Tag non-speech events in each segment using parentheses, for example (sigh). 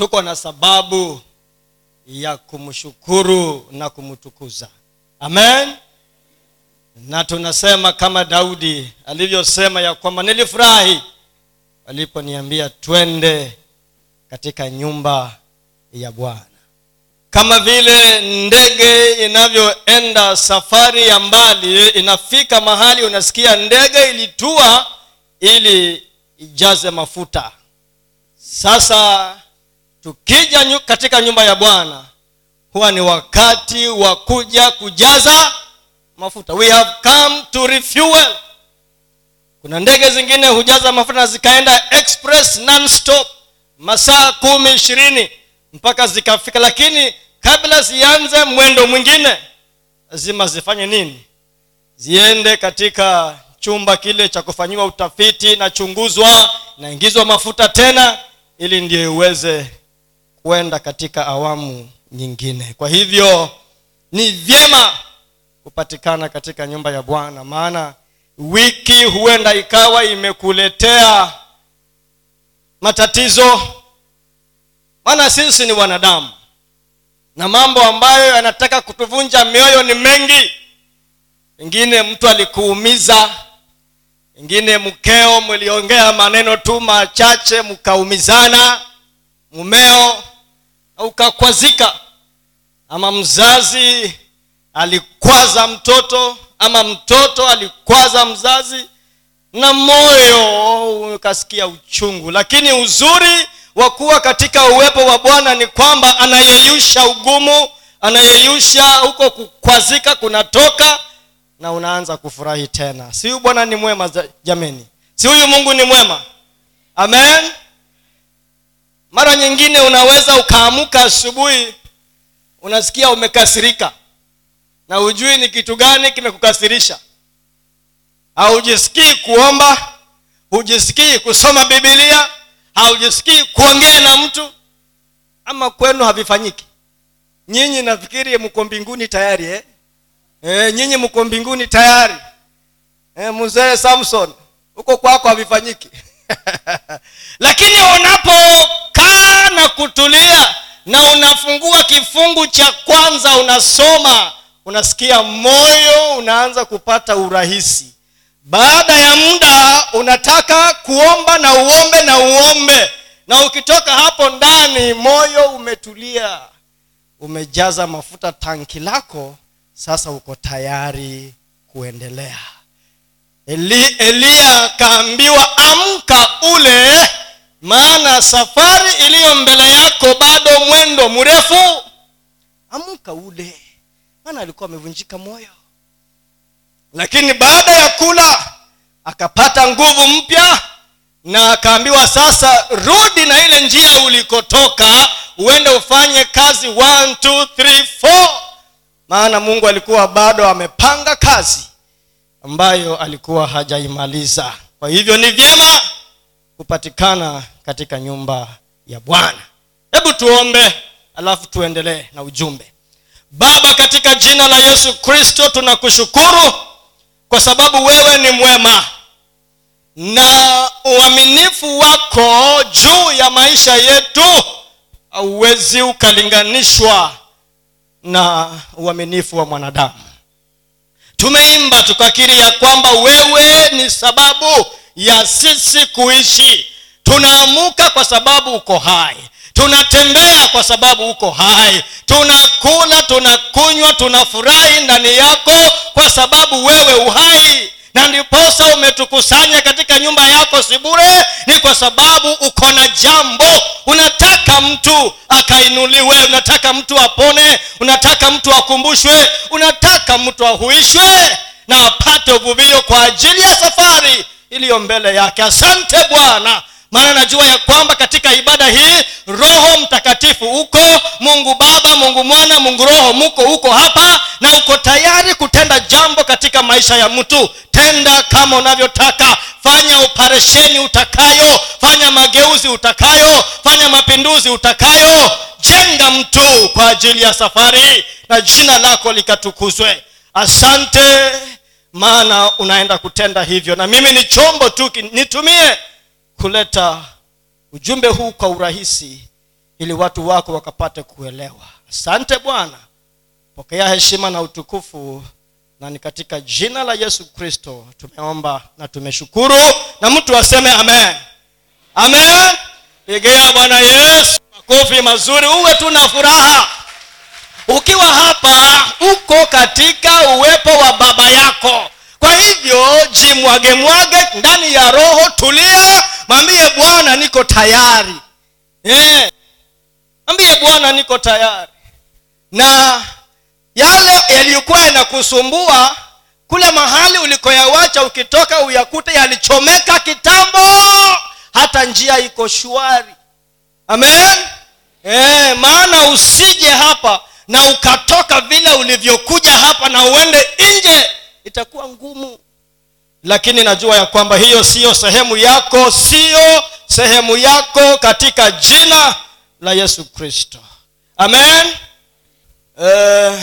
tuko na sababu ya kumshukuru na kumtukuza. Amen. Na tunasema kama daudi alivyosema ya kwamba nilifurahi waliponiambia twende katika nyumba ya bwana. Kama vile ndege inavyoenda safari ya mbali inafika mahali unasikia ndege ilitua ili ijaze mafuta. Sasa tukija katika nyumba ya bwana huwa ni wakati wa kuja kujaza mafuta. We have come to refuel. Kuna ndege zingine hujaza mafuta na zikaenda express non-stop masaa kumi ishirini mpaka zikafika. Lakini kabla zianze mwendo mwingine lazima zifanye nini? Ziende katika chumba kile cha kufanyiwa utafiti nachunguzwa naingizwa mafuta tena ili ndio iweze kwenda katika awamu nyingine. Kwa hivyo ni vyema kupatikana katika nyumba ya bwana maana wiki huenda ikawa imekuletea matatizo. Maana sisi ni wanadamu na mambo ambayo yanataka kutuvunja mioyo ni mengi. Pengine mtu alikuumiza pengine mkeo mliongea maneno tu machache mkaumizana mumeo ukakwazika ama mzazi alikwaza mtoto ama mtoto alikwaza mzazi na moyo ukasikia uchungu. Lakini uzuri wa kuwa katika uwepo wa bwana ni kwamba anayeyusha ugumu anayeyusha huko kukwazika kunatoka na unaanza kufurahi tena. Si huyu bwana ni mwema jameni. Si huyu mungu ni mwema. Amen mara nyingine unaweza ukaamuka asubuhi unasikia umekasirika. Na hujui ni kitu gani kimekukasirisha. Haujisikii kuomba hujisikii kusoma bibilia haujisikii kuongea na mtu ama kwenu havifanyiki. Nyinyi nafikiri mko mbinguni tayari eh? E, nyinyi mko mbinguni tayari. E, mzee samson huko kwako havifanyiki (laughs) (laughs) lakini unapokaa na kutulia na unafungua kifungu cha kwanza unasoma unasikia moyo unaanza kupata urahisi. Baada ya muda unataka kuomba na uombe na uombe. Na ukitoka hapo ndani moyo umetulia. Umejaza mafuta tanki lako sasa uko tayari kuendelea Eli, eliya akaambiwa amka ule maana safari iliyo mbele yako bado mwendo mrefu. Amka ule maana alikuwa amevunjika moyo. Lakini baada ya kula akapata nguvu mpya na akaambiwa sasa rudi na ile njia ulikotoka uende ufanye kazi one, two, three, four. maana mungu alikuwa bado amepanga kazi ambayo alikuwa hajaimaliza. Kwa hivyo ni vyema kupatikana katika nyumba ya bwana. Hebu tuombe alafu tuendelee na ujumbe. Baba katika jina la yesu kristo tunakushukuru kwa sababu wewe ni mwema na uaminifu wako juu ya maisha yetu hauwezi ukalinganishwa na uaminifu wa mwanadamu tumeimba tukakiri ya kwamba wewe ni sababu ya sisi kuishi. Tunaamuka kwa sababu uko hai. Tunatembea kwa sababu uko hai. Tunakula tunakunywa tunafurahi ndani yako kwa sababu wewe uhai na ndiposa umetukusanya katika nyumba yako si bure ni kwa sababu uko na jambo. Unataka mtu akainuliwe unataka mtu apone unataka mtu akumbushwe unataka mtu ahuishwe na apate uvuvio kwa ajili ya safari iliyo mbele yake. Asante bwana maana najua ya kwamba katika ibada hii roho mtakatifu uko mungu baba mungu mwana mungu roho muko uko hapa na uko tayari kutenda jambo katika maisha ya mtu. Tenda kama unavyotaka. Fanya operesheni utakayo fanya mageuzi utakayo fanya mapinduzi utakayo. Jenga mtu kwa ajili ya safari na jina lako likatukuzwe. Asante maana unaenda kutenda hivyo. Na mimi ni chombo tu nitumie kuleta ujumbe huu kwa urahisi ili watu wako wakapate kuelewa. Asante bwana pokea heshima na utukufu na ni katika jina la yesu kristo tumeomba na tumeshukuru na mtu aseme amen. Amen. Pigia bwana yesu makofi mazuri uwe tu na furaha. Ukiwa hapa uko katika uwepo wa baba yako. Kwa hivyo jimwage mwage ndani ya roho tulia mwambie bwana niko tayari. Yeah. bwana niko tayari. Na yale yaliyokuwa yanakusumbua kule mahali ulikoyawacha ukitoka uyakute yalichomeka kitambo hata njia iko shwari. Amen. E, maana usije hapa na ukatoka vile ulivyokuja hapa na uende nje itakuwa ngumu lakini najua ya kwamba hiyo siyo sehemu yako siyo sehemu yako katika jina la yesu kristo. Amen. Uh,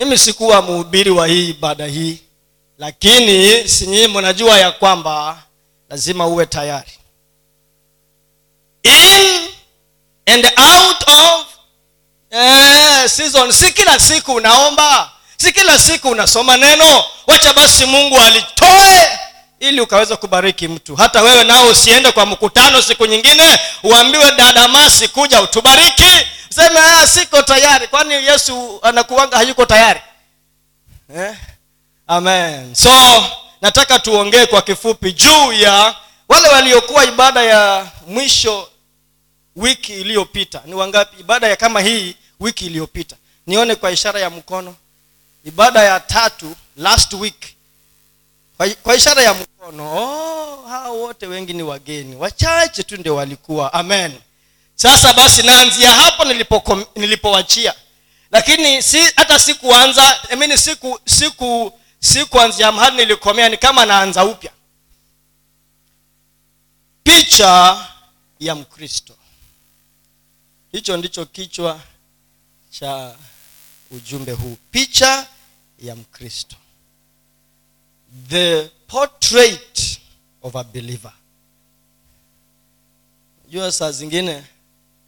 mimi sikuwa mhubiri wa hii ibada hii lakini sinyii mnajua ya kwamba lazima uwe tayari. In and out of eh, season. Si kila siku unaomba si kila siku unasoma neno wacha basi mungu alitoe ili ukaweza kubariki mtu. Hata wewe nao usiende kwa mkutano siku nyingine uambiwe dadamasi kuja utubariki. Seme ah, siko tayari. Kwani yesu anakuanga hayuko tayari? Eh? amen. So nataka tuongee kwa kifupi juu ya wale waliokuwa ibada ya mwisho wiki iliyopita. Ni wangapi? Ibada ya kama hii wiki iliyopita. Nione kwa ishara ya mkono ibada ya tatu last week. Kwa, ishara ya mkono oh, hao wote wengi ni wageni. Wachache tu ndio walikuwa. Amen. Sasa basi naanzia hapo nilipo lakini si hata sikuanza I mean, siku siku sikuanzia mahali nilikomea ni kama naanza upya. Picha ya mkristo. Hicho ndicho kichwa cha ujumbe huu. Picha ya mkristo. The portrait of a believer. Jua saa zingine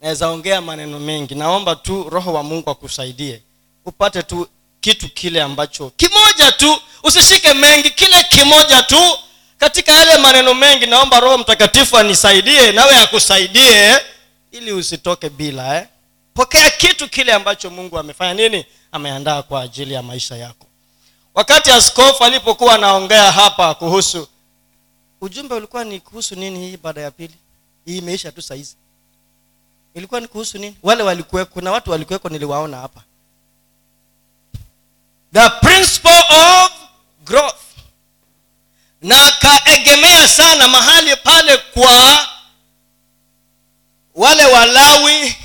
naweza ongea maneno mengi. Naomba tu roho wa mungu akusaidie upate tu kitu kile ambacho kimoja tu usishike mengi kile kimoja tu. Katika yale maneno mengi naomba roho mtakatifu anisaidie nawe akusaidie ili usitoke bila eh? pokea kitu kile ambacho mungu amefanya. Nini? Ameandaa kwa ajili ya maisha yako wakati askofu alipokuwa anaongea hapa kuhusu ujumbe ulikuwa ni kuhusu nini hii baada ya pili? Hii imeisha tu sahizi ilikuwa ni kuhusu nini? Wale walikuweko kuna watu walikuweko niliwaona hapa. The principle of growth. Na akaegemea sana mahali pale kwa wale walawi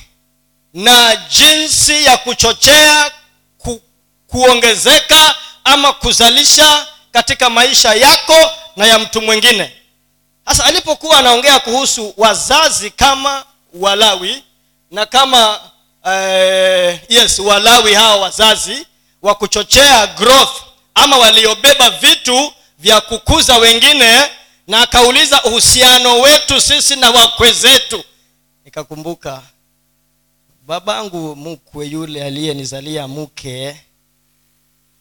na jinsi ya kuchochea ku, kuongezeka ama kuzalisha katika maisha yako na ya mtu mwingine. Sasa alipokuwa anaongea kuhusu wazazi kama walawi na kama eh, yes walawi hawa wazazi wa kuchochea growth ama waliobeba vitu vya kukuza wengine na akauliza uhusiano wetu sisi na wakwe zetu? Nikakumbuka babangu mkwe yule aliyenizalia mke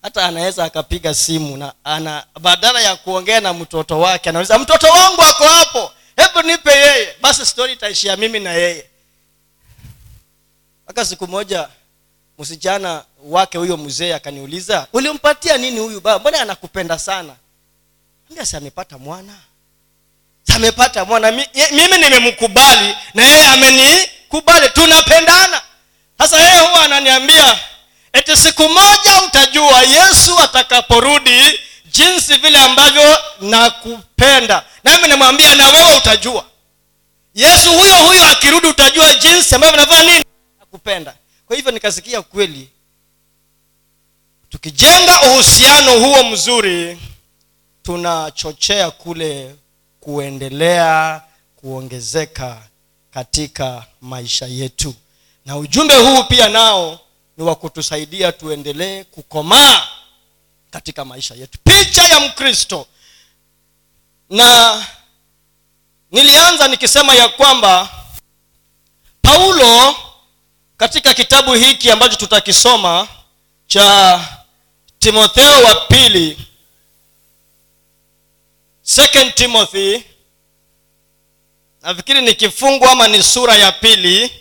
hata anaweza akapiga simu na ana badala ya kuongea na mtoto wake anauliza mtoto wangu ako hapo? Hebu nipe yeye. Basi stori itaishia mimi na yeye. Mpaka siku moja msichana wake huyo mzee akaniuliza ulimpatia nini huyu baba? Mbona anakupenda sana? Si amepata mwana? Amepata mwana? Mi, mimi nimemkubali na yeye amenikubali. Tunapendana. Sasa yeye huwa ananiambia eti siku moja utajua yesu atakaporudi jinsi vile ambavyo nakupenda. Nami namwambia na wewe utajua. Yesu huyo huyo akirudi utajua jinsi ambavyo navaa nini? Nakupenda. Kwa hivyo nikasikia kweli tukijenga uhusiano huo mzuri tunachochea kule kuendelea kuongezeka katika maisha yetu. Na ujumbe huu pia nao ni wa kutusaidia tuendelee kukomaa katika maisha yetu. Picha ya mkristo. Na nilianza nikisema ya kwamba paulo katika kitabu hiki ambacho tutakisoma cha timotheo wa pili second timothy nafikiri ni kifungu ama ni sura ya pili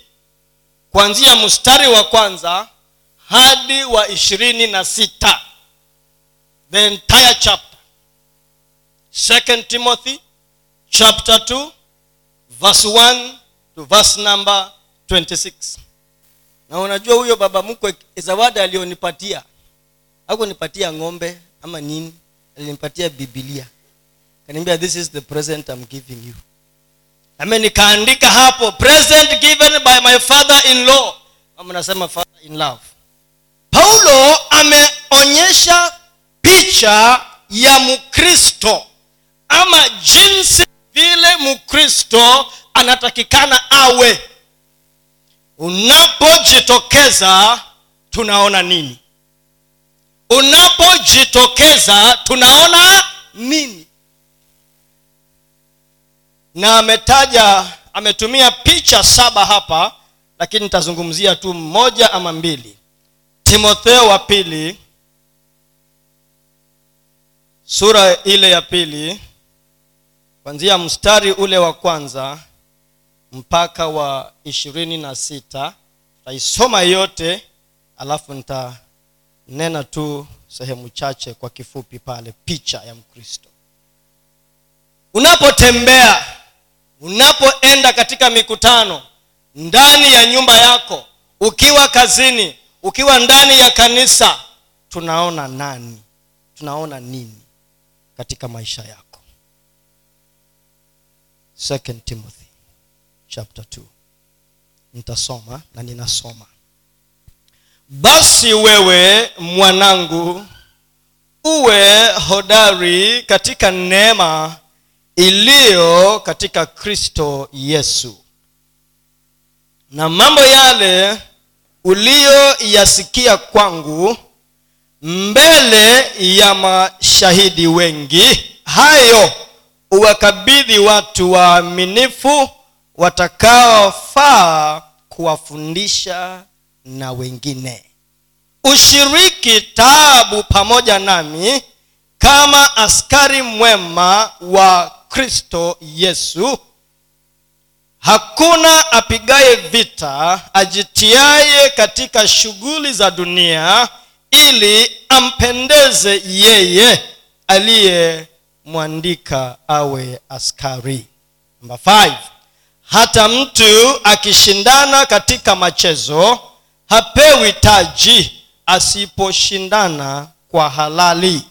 kuanzia mstari wa kwanza hadi wa ishirini na sita. The entire chapter. Second timothy chapter 2 verse 1 to verse number 26 na unajua huyo baba mkwe zawadi alionipatia akunipatia ng'ombe ama nini alinipatia bibilia kaniambia this is the present I'm giving you. Ame nikaandika hapo present given by my father in law ama nasema father in love paulo ameonyesha picha ya mkristo ama jinsi vile mkristo anatakikana awe. Unapojitokeza tunaona nini? Unapojitokeza tunaona nini? Na ametaja ametumia picha saba hapa lakini nitazungumzia tu mmoja ama mbili timotheo wa pili sura ile ya pili kwanzia mstari ule wa kwanza mpaka wa ishirini na sita. Taisoma yote alafu nitanena tu sehemu chache kwa kifupi pale picha ya mkristo. Unapotembea unapoenda katika mikutano ndani ya nyumba yako ukiwa kazini ukiwa ndani ya kanisa tunaona nani? Tunaona nini katika maisha yako? Second timothy chapter 2 nitasoma na ninasoma. Basi wewe mwanangu uwe hodari katika neema iliyo katika kristo yesu. Na mambo yale uliyoyasikia kwangu mbele ya mashahidi wengi hayo uwakabidhi watu waaminifu watakaofaa kuwafundisha na wengine. Ushiriki taabu pamoja nami kama askari mwema wa kristo yesu hakuna apigaye vita ajitiaye katika shughuli za dunia ili ampendeze yeye aliyemwandika awe askari. Namba 5 hata mtu akishindana katika machezo hapewi taji asiposhindana kwa halali.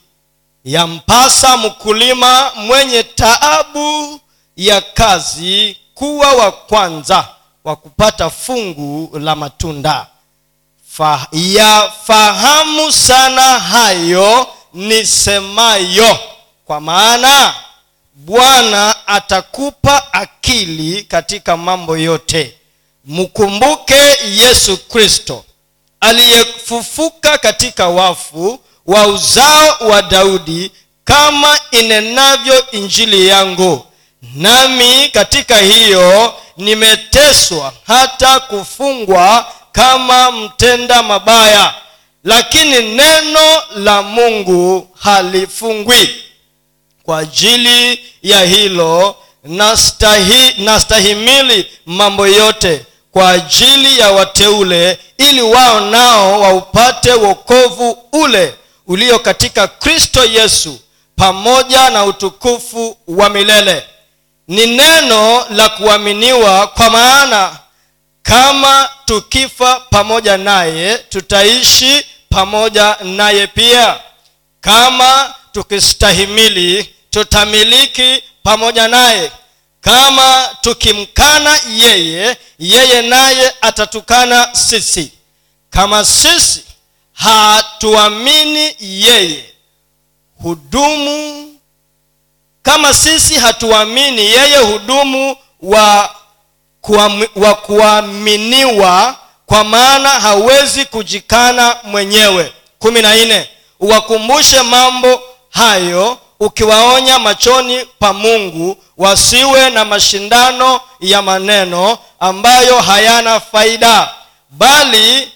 Yampasa mkulima mwenye taabu ya kazi kuwa wa kwanza wa kupata fungu la matunda. Fa, yafahamu sana hayo nisemayo kwa maana bwana atakupa akili katika mambo yote. Mkumbuke yesu kristo aliyefufuka katika wafu wa uzao wa daudi kama inenavyo injili yangu nami katika hiyo nimeteswa hata kufungwa kama mtenda mabaya lakini neno la mungu halifungwi. Kwa ajili ya hilo nastahi, nastahimili mambo yote kwa ajili ya wateule ili wao nao waupate wokovu ule ulio katika kristo yesu pamoja na utukufu wa milele ni neno la kuaminiwa kwa maana kama tukifa pamoja naye tutaishi pamoja naye pia. Kama tukistahimili tutamiliki pamoja naye. Kama tukimkana yeye yeye naye atatukana sisi. Kama sisi hatuamini yeye hudumu kama sisi hatuamini yeye hudumu wa kuam- wa kuaminiwa kwa maana hawezi kujikana mwenyewe. Kumi na nne uwakumbushe mambo hayo ukiwaonya machoni pa mungu wasiwe na mashindano ya maneno ambayo hayana faida bali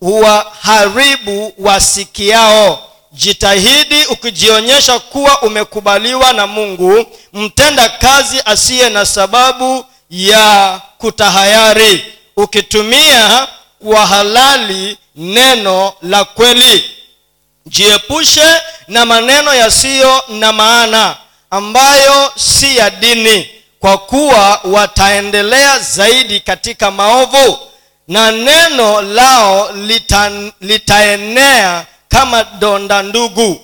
huwaharibu wasikiao jitahidi ukijionyesha kuwa umekubaliwa na mungu mtenda kazi asiye na sababu ya kutahayari ukitumia kwa halali neno la kweli. Jiepushe na maneno yasiyo na maana ambayo si ya dini kwa kuwa wataendelea zaidi katika maovu na neno lao lita, litaenea kama donda ndugu.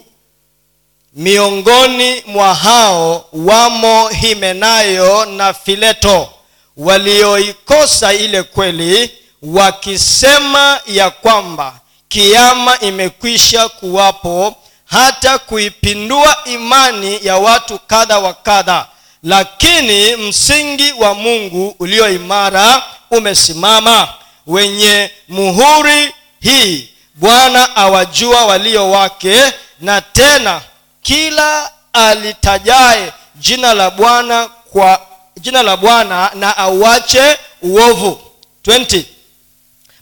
Miongoni mwa hao wamo himenayo na fileto walioikosa ile kweli wakisema ya kwamba kiama imekwisha kuwapo hata kuipindua imani ya watu kadha wa kadha. Lakini msingi wa mungu ulio imara umesimama. Wenye muhuri hii bwana awajua walio wake na tena kila alitajaye jina la bwana kwa jina la bwana na auache uovu. 20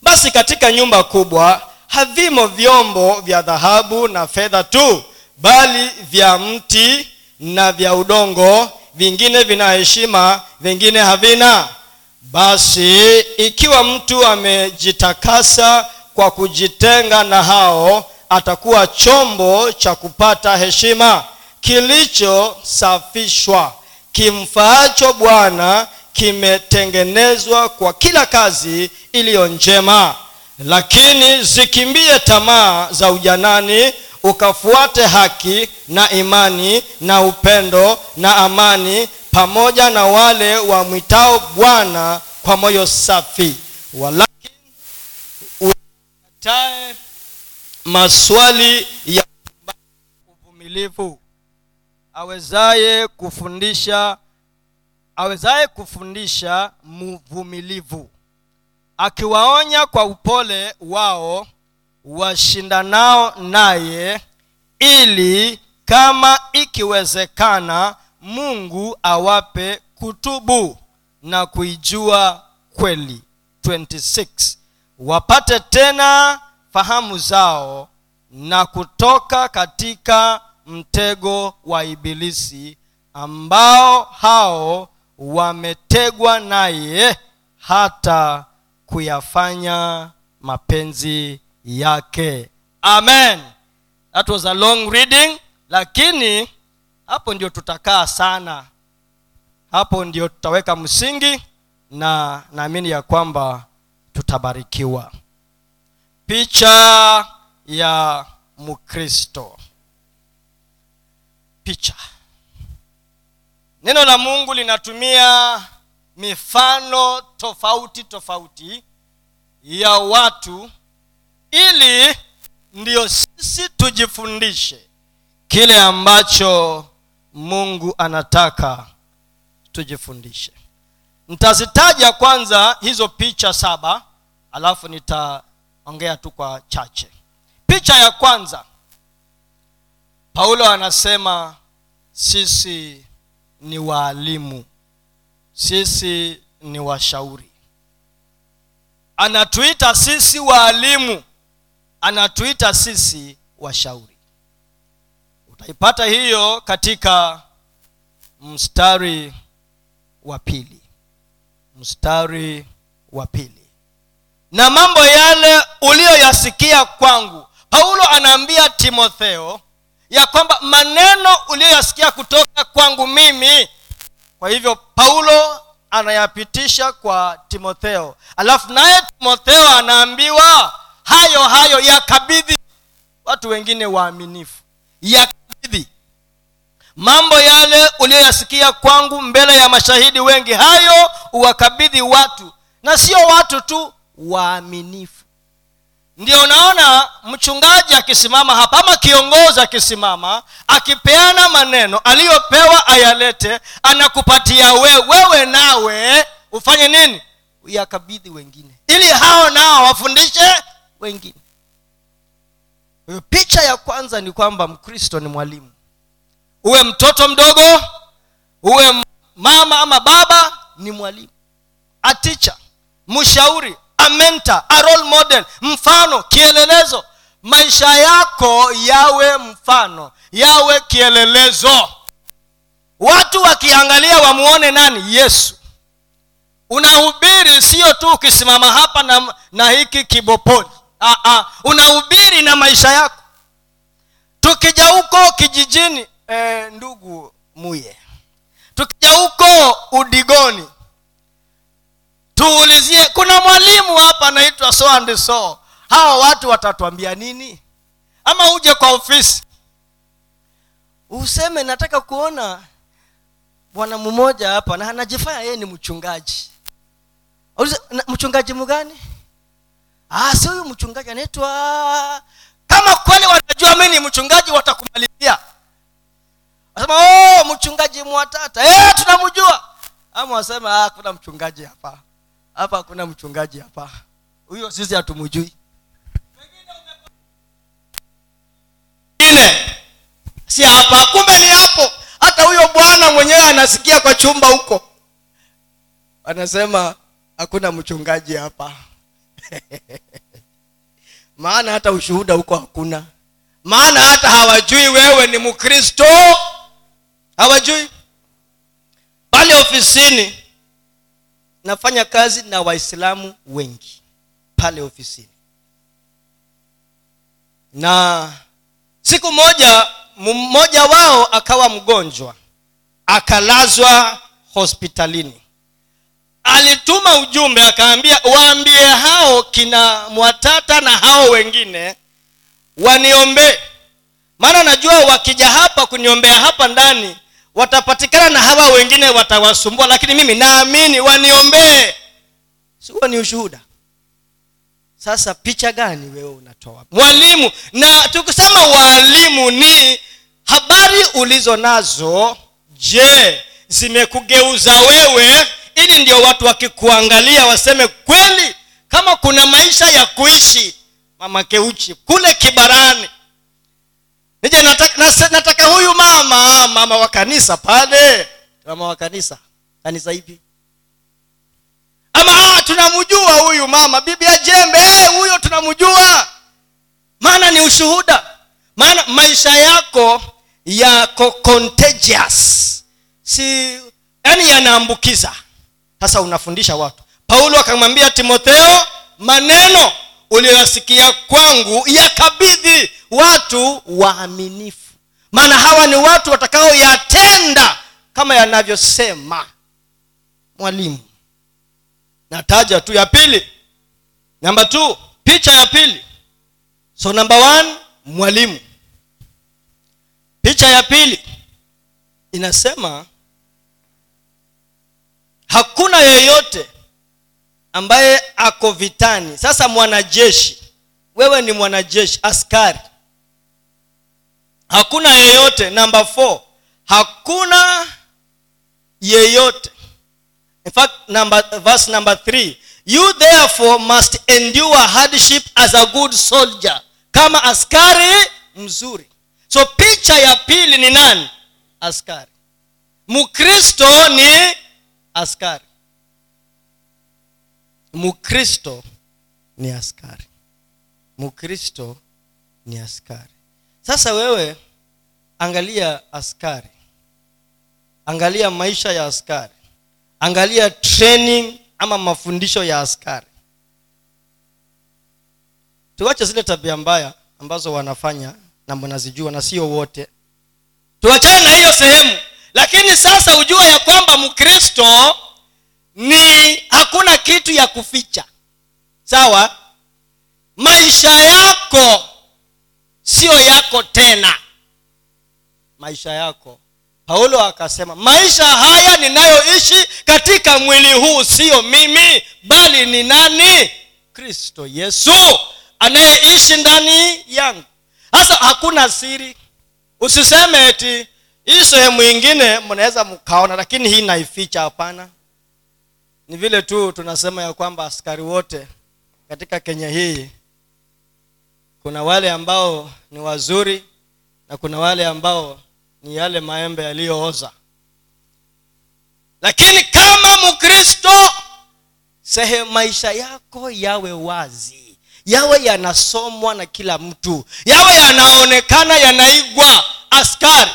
basi katika nyumba kubwa havimo vyombo vya dhahabu na fedha tu bali vya mti na vya udongo vingine vina heshima vingine havina. Basi ikiwa mtu amejitakasa kwa kujitenga na hao atakuwa chombo cha kupata heshima kilichosafishwa. Kimfaacho bwana kimetengenezwa kwa kila kazi iliyo njema. Lakini zikimbie tamaa za ujanani ukafuate haki na imani na upendo na amani pamoja na wale wamwitao bwana kwa moyo safi. Walakini ukatae maswali ya uvumilivu. Awezaye kufundisha awezaye kufundisha mvumilivu. Akiwaonya kwa upole wao washindanao naye ili kama ikiwezekana mungu awape kutubu na kuijua kweli. 26 wapate tena fahamu zao na kutoka katika mtego wa ibilisi ambao hao wametegwa naye hata kuyafanya mapenzi yake. Amen. That was a long reading lakini hapo ndio tutakaa sana. Hapo ndio tutaweka msingi na naamini ya kwamba tutabarikiwa picha ya mkristo. Picha. Neno la mungu linatumia mifano tofauti tofauti ya watu ili ndiyo sisi tujifundishe kile ambacho mungu anataka tujifundishe. Ntazitaja kwanza hizo picha saba alafu nitaongea tu kwa chache. Picha ya kwanza. Paulo anasema sisi ni waalimu. Sisi ni washauri. Anatuita sisi waalimu. Anatuita sisi washauri. Utaipata hiyo katika mstari wa pili. Mstari wa pili na mambo yale uliyoyasikia kwangu. Paulo anaambia timotheo ya kwamba maneno uliyoyasikia kutoka kwangu mimi kwa hivyo paulo anayapitisha kwa timotheo. Alafu naye timotheo anaambiwa hayo hayo yakabidhi watu wengine waaminifu yakabidhi mambo yale uliyoyasikia kwangu mbele ya mashahidi wengi. Hayo uwakabidhi watu na sio watu tu waaminifu. Ndio unaona mchungaji akisimama hapa ama kiongozi akisimama akipeana maneno aliyopewa ayalete anakupatia wewe wewe nawe ufanye nini? Uyakabidhi wengine. Ili hao nao wafundishe wengine. Picha ya kwanza ni kwamba mkristo ni mwalimu. Uwe mtoto mdogo uwe mama ama baba ni mwalimu. Aticha mshauri a mentor a role model mfano kielelezo. Maisha yako yawe mfano yawe kielelezo. Watu wakiangalia wamuone nani? Yesu. Unahubiri sio tu ukisimama hapa na, na hiki kibopoli. Ah, ah. unahubiri na maisha yako. Tukija huko kijijini eh, ndugu muye. Tukija huko udigoni tuulizie kuna mwalimu hapa anaitwa so and so. Hawa watu watatwambia nini? Ama uje kwa ofisi. Useme nataka kuona bwana mmoja hapa na anajifanya yeye ni mchungaji. Uliza, "Na- mchungaji mgani? Ah, si huyu mchungaji anaitwa kama kweli wanajua mi ni mchungaji watakumalizia. Wasema oh, mchungaji mwatata. E, tunamjua. Ama wasema ah, kuna mchungaji hapa hapa hakuna mchungaji hapa. Huyo sisi hatumjui. Si hapa kumbe ni hapo. Hata huyo bwana mwenyewe anasikia kwa chumba huko. Anasema hakuna mchungaji hapa. (laughs) Maana hata ushuhuda huko hakuna. Maana hata hawajui wewe ni mkristo. Hawajui. Pale ofisini nafanya kazi na waislamu wengi pale ofisini. Na siku moja mmoja wao akawa mgonjwa akalazwa hospitalini. Alituma ujumbe akaambia waambie hao kina mwatata na hao wengine waniombee. Maana najua wakija hapa kuniombea hapa ndani watapatikana na hawa wengine watawasumbua lakini mimi naamini waniombee. Si ni ushuhuda. Sasa picha gani wewe unatoa? Mwalimu na tukisema walimu ni habari ulizo nazo je zimekugeuza wewe? Ili ndio watu wakikuangalia waseme kweli kama kuna maisha ya kuishi mama keuchi kule kibarani nije nataka, nasa- nataka huyu mama mama wa kanisa pale. Mama wa kanisa. Kanisa hivi ama ah, tunamjua huyu mama. Bibi ya jembe eh, huyo tunamjua. Maana ni ushuhuda. Maana maisha yako yako contagious. Si yani yanaambukiza. Sasa unafundisha watu. Paulo akamwambia timotheo maneno uliyoyasikia kwangu yakabidhi watu waaminifu. Maana hawa ni watu watakaoyatenda kama yanavyosema mwalimu. Nataja tu ya pili. Namba t picha ya pili. So namba mwalimu. Picha ya pili inasema hakuna yeyote ambaye ako vitani. Sasa mwanajeshi wewe ni mwanajeshi askari. Hakuna yeyote namba 4 hakuna yeyote. In fact number, verse number 3 you therefore must endure hardship as a good soldier kama askari mzuri. So picha ya pili ni nani? Askari. Mkristo ni askari mkristo ni askari. Mkristo ni askari. Sasa wewe angalia askari. Angalia maisha ya askari. Angalia training ama mafundisho ya askari. Tuache zile tabia mbaya ambazo wanafanya na mnazijua na sio wote. Tuachane na hiyo sehemu. Lakini sasa ujua ya kwamba mkristo ni hakuna kitu ya kuficha. Sawa? Maisha yako sio yako tena. Maisha yako. Paulo akasema maisha haya ninayoishi katika mwili huu siyo mimi bali ni nani? Kristo yesu anayeishi ndani yangu. Sasa hakuna siri. Usiseme eti hii sehemu ingine mnaweza mkaona lakini hii naificha hapana ni vile tu tunasema ya kwamba askari wote katika kenya hii kuna wale ambao ni wazuri na kuna wale ambao ni yale maembe yaliyooza. Lakini kama mkristo sehe maisha yako yawe wazi yawe yanasomwa na kila mtu yawe yanaonekana yanaigwa. Askari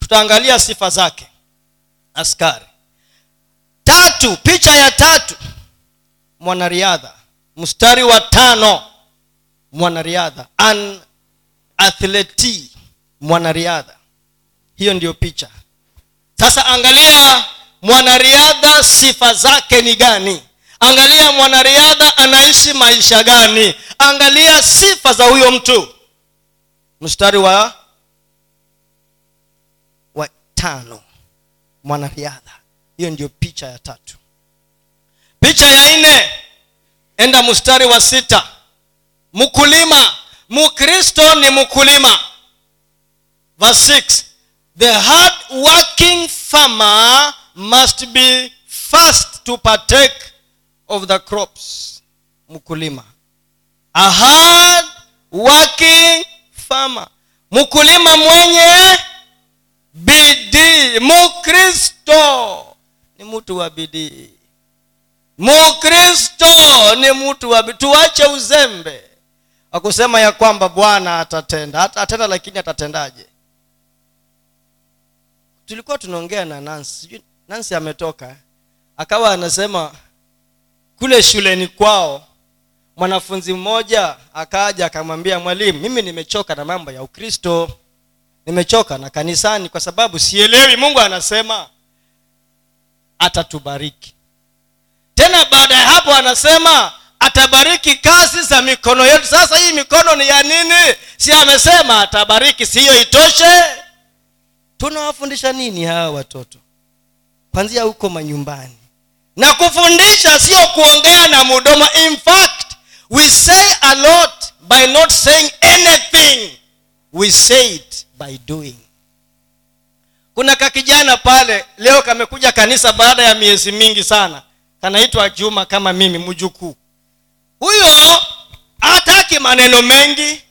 tutaangalia sifa zake. Askari tatu picha ya tatu. Mwanariadha. Mstari wa tano. Mwanariadha. An athleti mwanariadha. Hiyo ndiyo picha. Sasa angalia mwanariadha sifa zake ni gani? Angalia mwanariadha anaishi maisha gani? Angalia sifa za huyo mtu. Mstari wa wa tano. Mwanariadha hiyo ndio picha ya tatu. Picha ya nne. Enda mstari wa sita. Mkulima. Mkristo ni mkulima. Verse 6 the hard working farmer must be first to partake of the crops. Mkulima. A hard working farmer. Mkulima mwenye bidii. Mkristo ni mtu wa bidii. Mukristo ni mtu wa bidii. Tuache uzembe. Akusema ya kwamba bwana atatenda. Atatenda lakini atatendaje? Tulikuwa tunaongea na nansi nansi ametoka. Akawa anasema kule shuleni kwao mwanafunzi mmoja akaja akamwambia mwalimu mimi nimechoka na mambo ya ukristo. Nimechoka na kanisani kwa sababu sielewi mungu anasema atatubariki. Tena baada ya hapo anasema atabariki kazi za mikono yetu. Sasa hii mikono ni ya nini? Si amesema atabariki si hiyo itoshe? Tunawafundisha nini hawa watoto? Kwanzia huko manyumbani. Na kufundisha sio kuongea na mdomo. In fact we say a lot by not saying anything. We say it by doing kuna kakijana pale leo kamekuja kanisa baada ya miezi mingi sana. Kanaitwa juma kama mimi mjukuu. Huyo hataki maneno mengi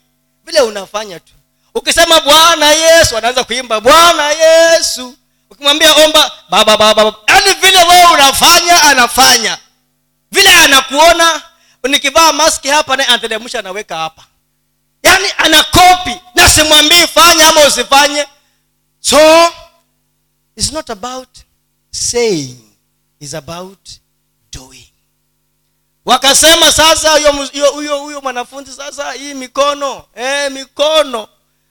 vile unafanya tu. Ukisema bwana yesu anaanza kuimba bwana yesu. Ukimwambia omba baba baba yaani vile wewe unafanya anafanya. Vile anakuona nikivaa maski hapa naye anateremsha anaweka hapa. Yaani anakopi na simwambii fanya ama usifanye. So it's not about saying is about doing. Wakasema sasa huyo mwanafunzi sasa hii mikono eh, mikono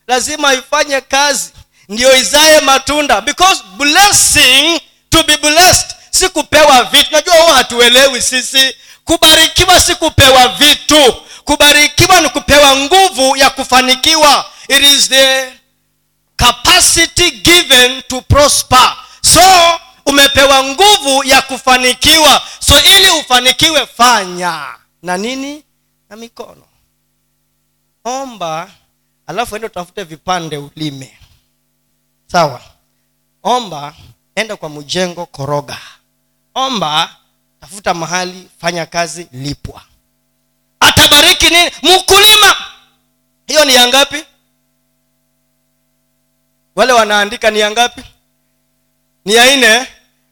lazima ifanye kazi ndio izae matunda. Because blessing to be blessed si kupewa vitu. Najua huo hatuelewi sisi. Kubarikiwa si kupewa vitu. Kubarikiwa ni kupewa nguvu ya kufanikiwa. It is the capacity given to prosper. So umepewa nguvu ya kufanikiwa. So ili ufanikiwe fanya. Na nini? Na mikono. Omba alafu ende utafute vipande ulime. Sawa? Omba enda kwa mjengo koroga. Omba tafuta mahali fanya kazi lipwa. Atabariki nini? Mkulima! Hiyo ni ya ngapi wale wanaandika ni ya ngapi? Ni ya nne.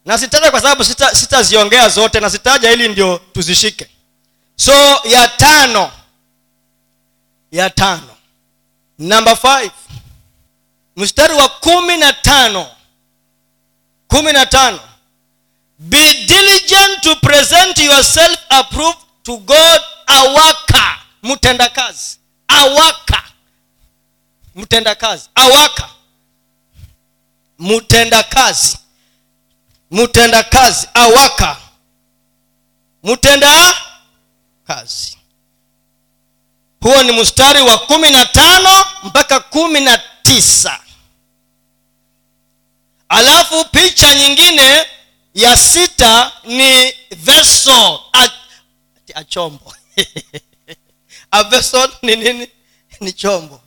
Na sitaja kwa sababu sitaziongea sita zote na sitaja ili ndio tuzishike. So ya tano. Ya tano. Namba 5 mstari wa kumi na tano. Kumi na tano. Be diligent to present yourself approved to god. Awaka. Mtendakazi awaka. Mtendakazi awaka mtendakazi mtendakazi awaka mtenda kazi huo ni mstari wa kumi na tano mpaka kumi na tisa. Alafu picha nyingine ya sita ni vessel a, a chombo. (laughs) Ni nini? Ni chombo.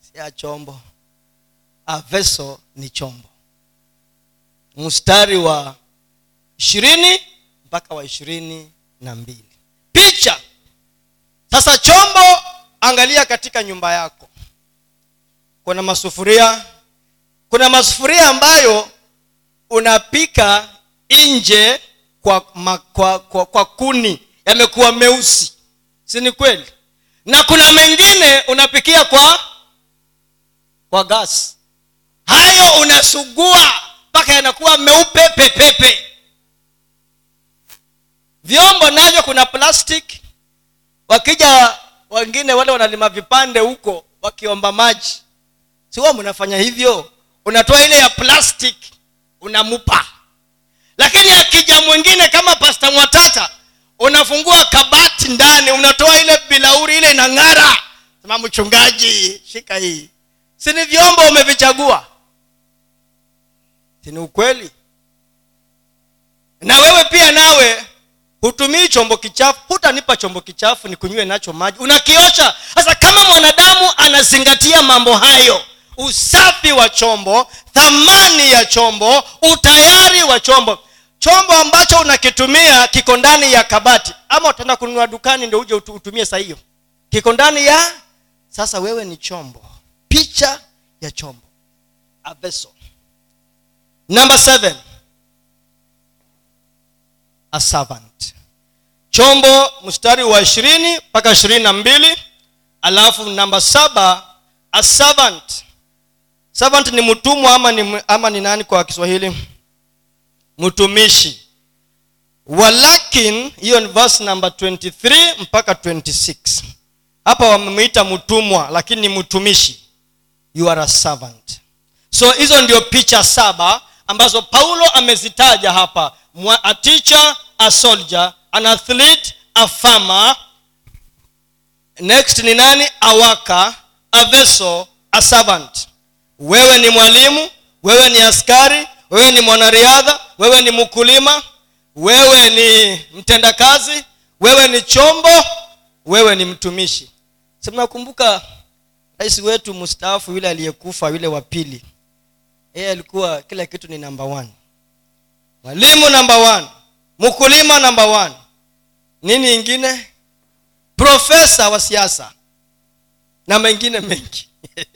Si a chombo a vessel ni chombo. Mstari wa ishirini mpaka wa ishirini na mbili. Picha. Sasa chombo angalia katika nyumba yako. Kuna masufuria. Kuna masufuria ambayo unapika nje kwa, kwa, kwa, kwa kuni. Yamekuwa meusi. Si ni kweli? Na kuna mengine unapikia kwa kwa gas hayo unasugua mpaka yanakuwa meupe pepepe. Vyombo navyo kuna plastic. Wakija wengine wale wanalima vipande huko wakiomba maji. Siwa mnafanya hivyo? Unatoa ile ya plastic unamupa. Lakini akija mwingine kama pasta mwatata unafungua kabati ndani unatoa ile bilauri ile inang'ara. Sema mchungaji shika hii. Si vyombo umevichagua si ni ukweli. Na wewe pia nawe hutumii chombo kichafu hutanipa chombo kichafu nikunywe nacho maji. Unakiosha. Sasa kama mwanadamu anazingatia mambo hayo usafi wa chombo thamani ya chombo utayari wa chombo. Chombo ambacho unakitumia kiko ndani ya kabati. Ama utaenda kununua dukani ndio uje utumie saa hiyo. Kiko ndani ya sasa wewe ni chombo. Picha ya chombo. A number seven. A servant. Chombo mstari wa ishirini mpaka ishirini na mbili. Alafu namba saba a servant. Servant ni mtumwa ama ni, ama ni nani kwa kiswahili? Mtumishi. Walakin hiyo ni verse number 23 mpaka 26 hapa wamemuita mtumwa lakini ni mtumishi. You are a servant. So hizo ndio picha saba ambazo paulo amezitaja hapa. A teacher a soldier an athlete a farmer. Next ni nani? A worker a vessel a servant. Wewe ni mwalimu wewe ni askari wewe ni mwanariadha wewe ni mkulima wewe ni mtendakazi wewe ni chombo wewe ni mtumishi. Si mnakumbuka rais wetu mstaafu yule aliyekufa yule wa pili yeye alikuwa kila kitu ni namba one. Mwalimu namba one. Mkulima namba one. Nini ingine profesa wa siasa. Na mengine mengi.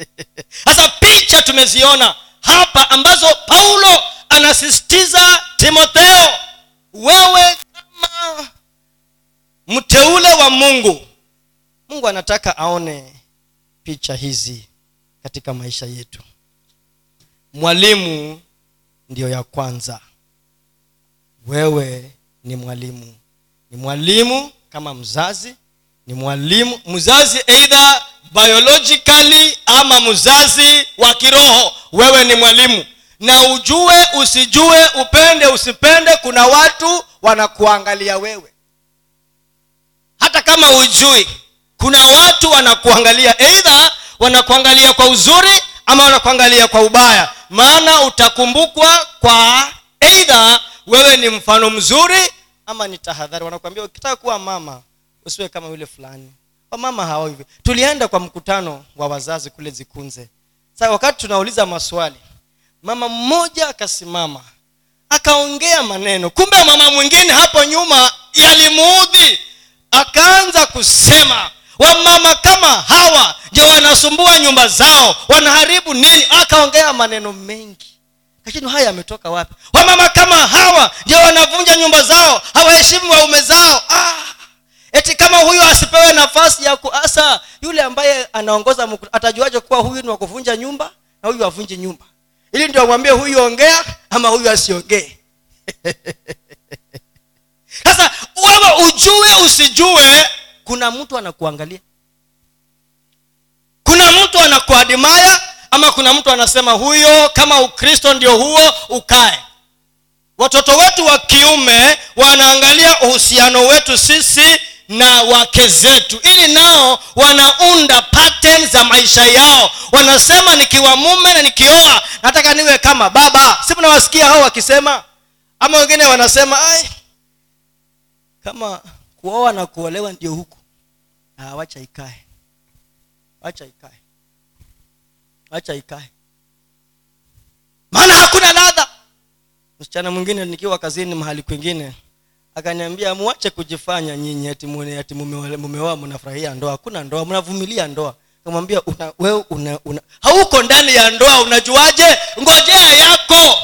(laughs) Sasa picha tumeziona hapa ambazo paulo anasisitiza timotheo wewe kama mteule wa mungu mungu anataka aone picha hizi katika maisha yetu mwalimu ndiyo ya kwanza. Wewe ni mwalimu. Ni mwalimu kama mzazi ni mwalimu mzazi eidha biologically ama mzazi wa kiroho. Wewe ni mwalimu. Na ujue usijue upende usipende kuna watu wanakuangalia wewe. Hata kama ujui kuna watu wanakuangalia eidha wanakuangalia kwa uzuri ama wanakuangalia kwa ubaya. Maana utakumbukwa kwa eidha wewe ni mfano mzuri ama ni tahadhari. Wanakuambia ukitaka kuwa mama usiwe kama yule fulani. Wamama hawa hivyo. Tulienda kwa mkutano wa wazazi kule zikunze. Sa wakati tunauliza maswali mama mmoja akasimama akaongea maneno. Kumbe mama mwingine hapo nyuma yalimuudhi. Akaanza kusema wamama kama hawa ndio wanasumbua nyumba zao? Wanaharibu nini? Akaongea maneno mengi. Lakini haya yametoka wapi? Wamama kama hawa ndio wanavunja nyumba zao? Hawaheshimu waume zao? Ah, eti kama huyu asipewe nafasi ya kuasa yule ambaye anaongoza atajuaje kuwa huyu ni wakuvunja nyumba na huyu avunje nyumba? Ili ndio amwambie huyu ongea ama huyu asiongee. (laughs) Sasa wewe ujue usijue kuna mtu anakuangalia. Kuna mtu anakuadimaya ama kuna mtu anasema huyo kama ukristo ndio huo ukae. Watoto wetu wa kiume wanaangalia uhusiano wetu sisi na wake zetu ili nao wanaunda pattern za maisha yao. Wanasema nikiwa mume na nikioa nataka niwe kama baba. Si mnawasikia hao wakisema? Ama wengine wanasema ai kama kuoa na kuolewa ndio huku ah, wacha ikae. Wacha ikae. Wacha ikae. Maana hakuna ladha. Msichana mwingine nikiwa kazini mahali kwingine akaniambia muache kujifanya nyinyi ati ati mumeoa mnafurahia ndoa. Hakuna ndoa mnavumilia ndoa. Kamwambia wewe una, una, hauko ndani ya ndoa unajuaje? Ngojea yako.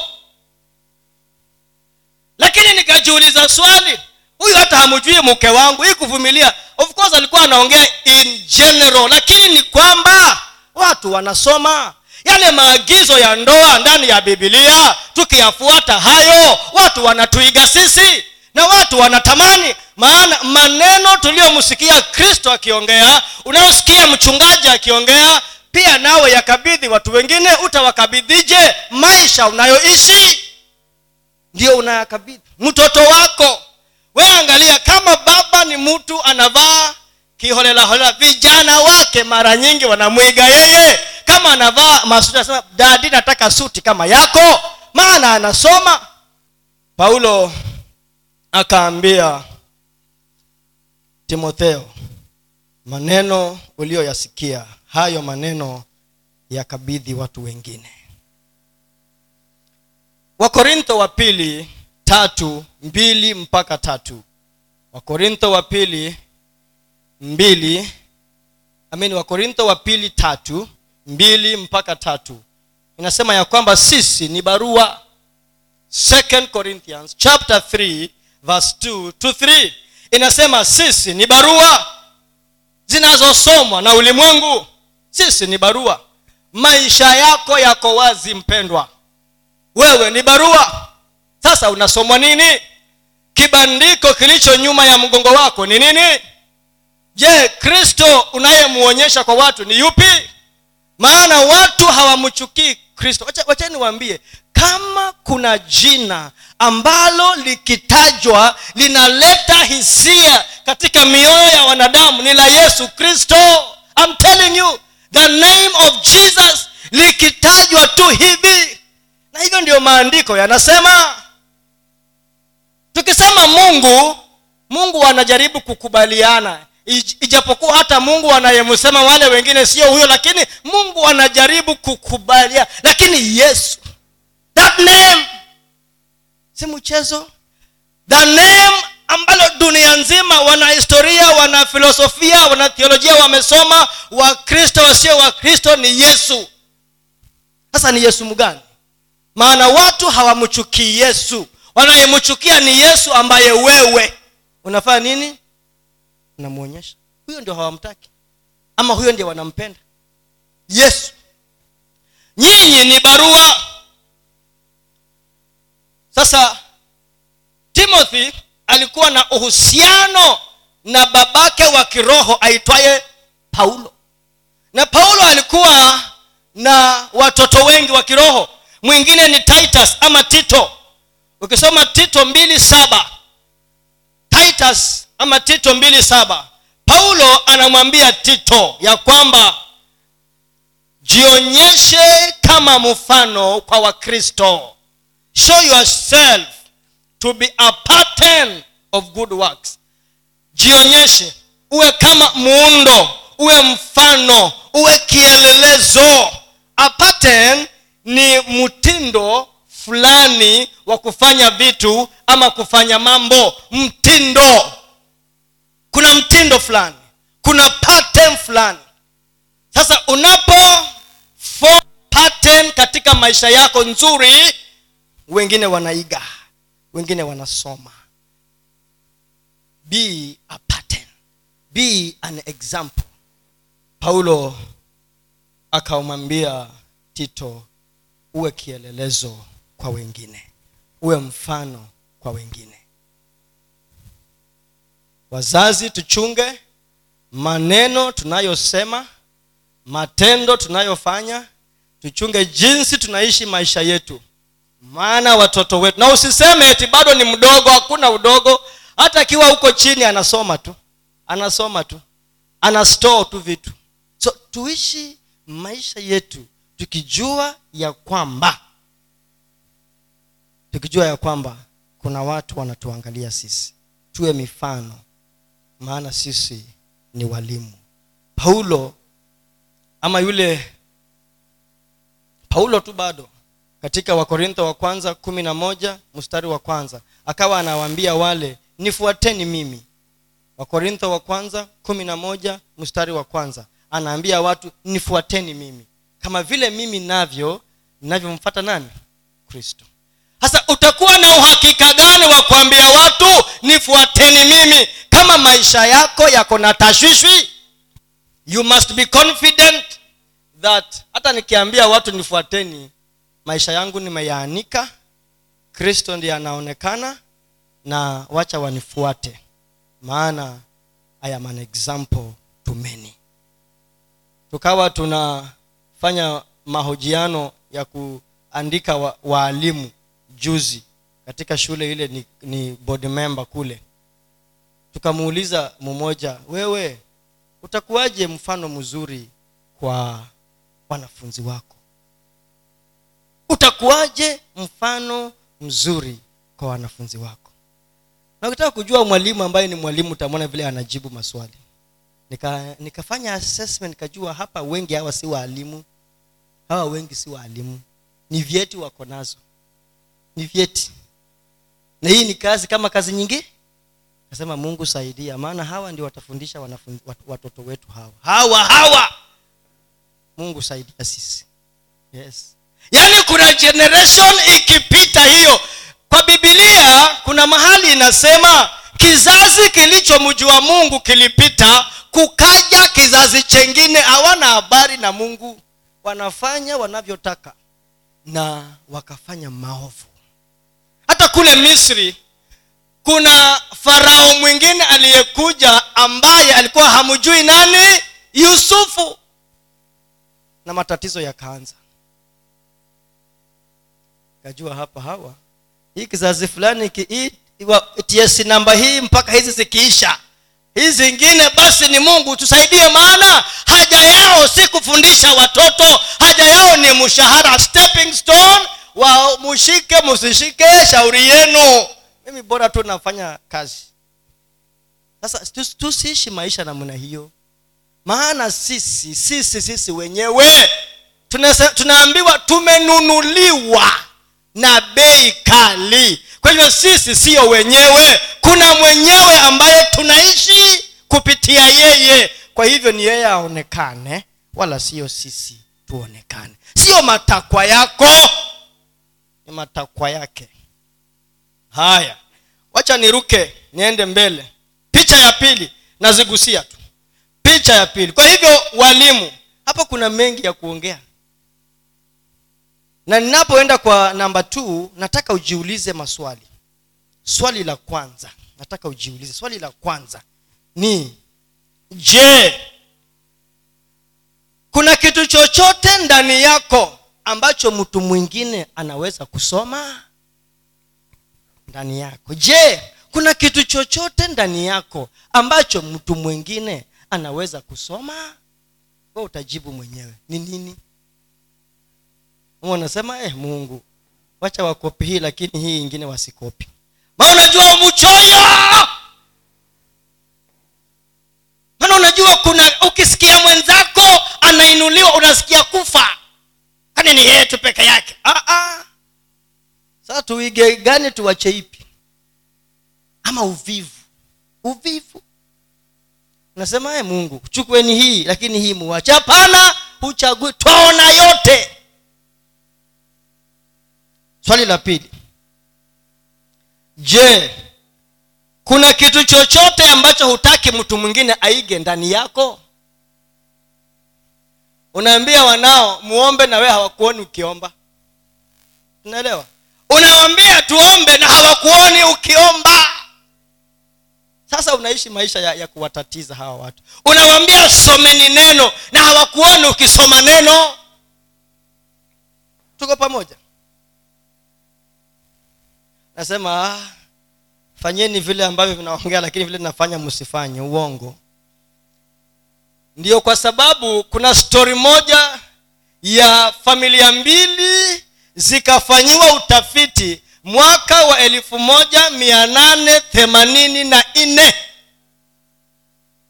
Lakini nikajiuliza swali huyu hata hamjui mke wangu. Hii kuvumilia of course alikuwa anaongea in general lakini ni kwamba watu wanasoma. Yale maagizo ya ndoa ndani ya bibilia tukiyafuata hayo watu wanatuiga sisi na watu wanatamani. Maana maneno tuliyomsikia kristo akiongea unayosikia mchungaji akiongea pia nawe yakabidhi watu wengine utawakabidhije maisha unayoishi? Ndio unayakabidhi. Mtoto wako we angalia kama baba ni mtu anavaa kiholelaholela vijana wake mara nyingi wanamwiga yeye. Kama anavaa masuti anasema dadi nataka suti kama yako. Maana anasoma paulo akaambia timotheo maneno uliyoyasikia hayo maneno yakabidhi watu wengine. Wakorintho wa pili tatu mbili mpaka tatu. Wakorintho wa pili mbili. Amini wakorintho wa pili tatu mbili mpaka tatu. Inasema ya kwamba sisi ni barua. Second corinthians chapter 3 verse 2 to 3 inasema sisi ni barua zinazosomwa na ulimwengu. Sisi ni barua. Maisha yako yako wazi mpendwa. Wewe ni barua sasa unasomwa nini? Kibandiko kilicho nyuma ya mgongo wako ni nini? Je kristo unayemuonyesha kwa watu ni yupi? Maana watu hawamchukii kristo. Wacheni waambie kama kuna jina ambalo likitajwa linaleta hisia katika mioyo ya wanadamu ni la yesu kristo. I'm telling you the name of jesus likitajwa tu hivi. Na hivyo ndiyo maandiko yanasema tukisema mungu mungu anajaribu kukubaliana. Ijapokuwa hata mungu anayemsema wale wengine sio huyo lakini mungu anajaribu kukubalia. Lakini yesu that name si mchezo? The name ambalo dunia nzima wanahistoria wanafilosofia wana filosofia wana theolojia wamesoma wakristo wasio wakristo ni yesu. Sasa ni yesu mgani? Maana watu hawamchukii yesu wanayemchukia ni yesu ambaye wewe unafanya nini? Unamwonyesha huyo ndio hawamtaki. Ama huyo ndio wanampenda. Yesu. Nyinyi ni barua. Sasa timothy alikuwa na uhusiano na babake wa kiroho aitwaye paulo. Na paulo alikuwa na watoto wengi wa kiroho. Mwingine ni titus ama tito ukisoma tito mbili saba titus ama tito mbili saba paulo anamwambia tito ya kwamba jionyeshe kama mfano kwa wakristo. Show yourself to be a pattern of good works. Jionyeshe uwe kama muundo uwe mfano uwe kielelezo. A pattern ni mtindo fulani wa kufanya vitu ama kufanya mambo. Mtindo. Kuna mtindo fulani. Kuna pattern fulani. Sasa unapo pattern katika maisha yako nzuri wengine wanaiga wengine wanasoma. Be a pattern. Be an example. Paulo akamwambia tito uwe kielelezo kwa wengine. Uwe mfano kwa wengine. Wazazi tuchunge maneno tunayosema matendo tunayofanya tuchunge jinsi tunaishi maisha yetu. Maana watoto wetu na usiseme eti bado ni mdogo hakuna udogo. Hata akiwa huko chini anasoma tu anasoma tu ana store tu vitu. So tuishi maisha yetu tukijua ya kwamba tukijua ya kwamba kuna watu wanatuangalia sisi. Tuwe mifano maana sisi ni walimu. Paulo ama yule paulo tu bado katika wakorintho wa kwanza kumi na moja mstari wa kwanza akawa anawaambia wale nifuateni mimi. Wakorintho wa kwanza kumi na moja mstari wa kwanza anaambia watu nifuateni mimi. Kama vile mimi navyo ninavyomfata nani? Kristo sasa utakuwa na uhakika gani wa kuambia watu nifuateni mimi kama maisha yako yako na tashwishwi you must be confident that hata nikiambia watu nifuateni maisha yangu nimeyaanika kristo ndiye anaonekana na wacha wanifuate maana i am an example to many. Tukawa tunafanya mahojiano ya kuandika wa- waalimu juzi katika shule ile ni, ni board member kule. Tukamuuliza mmoja wewe utakuwaje mfano mzuri kwa wanafunzi wako? Utakuwaje mfano mzuri kwa wanafunzi wako? Na ukitaka kujua mwalimu ambaye ni mwalimu utamwona vile anajibu maswali. Nika nikafanya assessment nikajua hapa wengi hawa si waalimu hawa wengi si waalimu. Ni vyeti wako nazo ni vyeti. Na hii ni kazi kama kazi nyingi. Nasema mungu saidia maana hawa ndio watafundisha watoto wetu hawa. Hawa hawa! Mungu saidia sisi. Yes. Yaani kuna generation ikipita hiyo. Kwa bibilia kuna mahali inasema kizazi kilichomjua mungu kilipita kukaja kizazi chengine hawana habari na mungu. Wanafanya wanavyotaka na wakafanya maovu hata kule misri kuna farao mwingine aliyekuja ambaye alikuwa hamjui nani? Yusufu. Na matatizo yakaanza. Kajua hapa hawa hii kizazi fulani ts namba hii mpaka hizi zikiisha. Hii zingine basi ni mungu tusaidie maana haja yao si kufundisha watoto haja yao ni mshahara stepping stone wa mushike musishike shauri yenu. Mimi bora tu nafanya kazi. Sasa tusiishi maisha namna hiyo. Maana sisi sisi sisi wenyewe tunaambiwa tumenunuliwa na bei kali. Kwa hivyo sisi siyo wenyewe. Kuna mwenyewe ambaye tunaishi kupitia yeye. Kwa hivyo ni yeye aonekane wala siyo sisi tuonekane. Siyo matakwa yako ni matakwa yake. Haya. Wacha niruke niende mbele. Picha ya pili nazigusia tu. Picha ya pili. Kwa hivyo walimu hapa kuna mengi ya kuongea. Na ninapoenda kwa namba t nataka ujiulize maswali. Swali la kwanza. Nataka ujiulize. Swali la kwanza ni je kuna kitu chochote ndani yako ambacho mtu mwingine anaweza kusoma ndani yako. Je kuna kitu chochote ndani yako ambacho mtu mwingine anaweza kusoma? We utajibu mwenyewe. Ni nini? Unasema eh, mungu wacha wakopi hii lakini hii ingine wasikopi. Ma unajua mchoyo maana unajua kuna ukisikia mwenzako anainuliwa unasikia kufa kani ni yeye tu peke yake. Ah, ah. sasa tuige gani tuwache ipi? Ama uvivu. Uvivu. Nasema ye mungu chukueni hii lakini hii muwache. Hapana huchagui. Twaona yote. Swali la pili. Je kuna kitu chochote ambacho hutaki mtu mwingine aige ndani yako unaambia wanao muombe na wewe hawakuoni ukiomba. Unaelewa? Unawambia tuombe na hawakuoni ukiomba. Sasa unaishi maisha ya, ya kuwatatiza hawa watu. Unawambia someni neno na hawakuoni ukisoma neno. Tuko pamoja? Nasema ah, fanyeni vile ambavyo vinaongea lakini vile nafanya msifanye. Uongo ndio kwa sababu kuna stori moja ya familia mbili zikafanyiwa utafiti mwaka wa elfu moja mia nane na nne.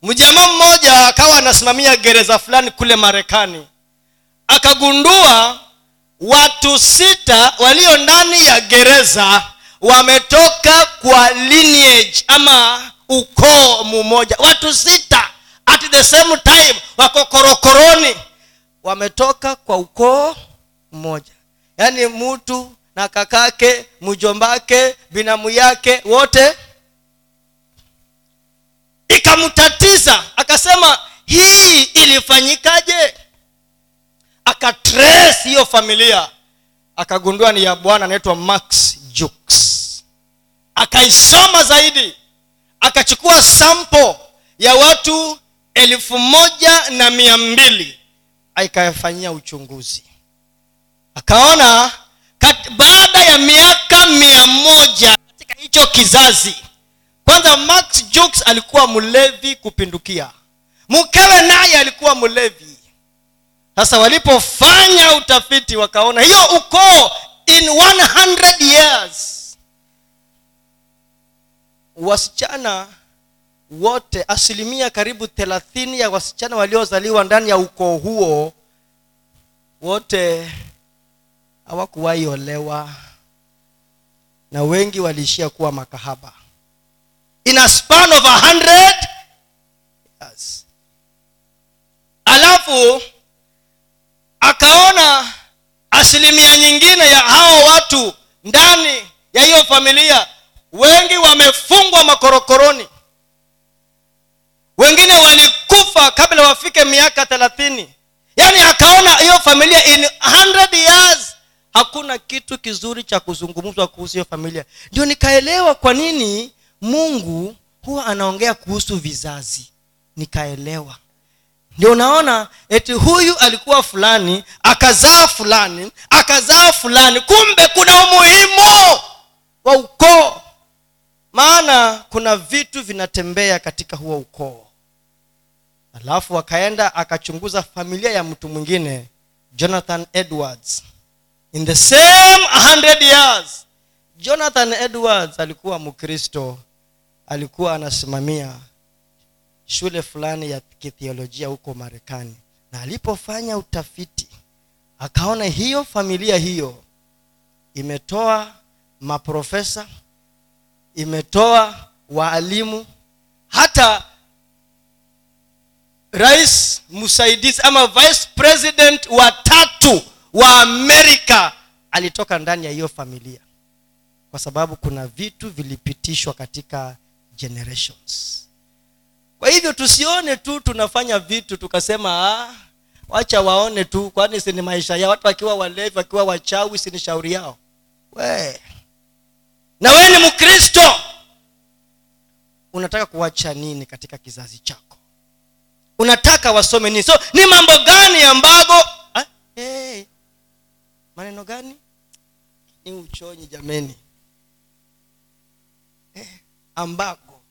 Mjamaa mmoja akawa anasimamia gereza fulani kule marekani. Akagundua watu sita walio ndani ya gereza wametoka kwa lineage ama ukoo mmoja watu sita at the same time wako korokoroni. Wametoka kwa ukoo mmoja. Yaani mtu na kakake mjombake binamu yake wote. Ikamtatiza akasema hii ilifanyikaje? Akatres hiyo familia. Akagundua ni ya bwana anaitwa max jukes akaisoma zaidi. Akachukua sampo ya watu elfu moja na mia mbili. Akayafanyia uchunguzi. Akaona kat, baada ya miaka mia moja katika hicho kizazi kwanza max jukes alikuwa mlevi kupindukia. Mkewe naye alikuwa mlevi. Sasa walipofanya utafiti wakaona hiyo ukoo in 100 years. Wasichana wote asilimia karibu thelathini ya wasichana waliozaliwa ndani ya ukoo huo wote hawakuwahi olewa na wengi waliishia kuwa makahaba. In a span of a hundred years. Alafu akaona asilimia nyingine ya hao watu ndani ya hiyo familia wengi wamefungwa makorokoroni wengine walikufa kabla wafike miaka thelathini. Yaani akaona hiyo familia in 100 years hakuna kitu kizuri cha kuzungumzwa kuhusu hiyo familia. Ndio nikaelewa kwa nini mungu huwa anaongea kuhusu vizazi. Nikaelewa. Ndio unaona eti huyu alikuwa fulani akazaa fulani akazaa fulani kumbe kuna umuhimu wa ukoo. Maana kuna vitu vinatembea katika huo ukoo alafu akaenda akachunguza familia ya mtu mwingine jonathan edwards. In the same 100 years jonathan edwards alikuwa mkristo. Alikuwa anasimamia shule fulani ya kithiolojia huko marekani. Na alipofanya utafiti akaona hiyo familia hiyo imetoa maprofesa imetoa waalimu hata rais msaidizi ama vice president wa tatu wa amerika alitoka ndani ya hiyo familia kwa sababu kuna vitu vilipitishwa katika generations. Kwa hivyo tusione tu tunafanya vitu tukasema ah, wacha waone tu kwani sini maisha yao watu wakiwa walevi wakiwa wachawi sini shauri yao? We na wewe ni mkristo. Unataka kuacha nini katika kizazi chako unataka wasome nini? So ni mambo gani ambago ah, hey, maneno gani? Ni uchonyi jameni. Eh, ambago.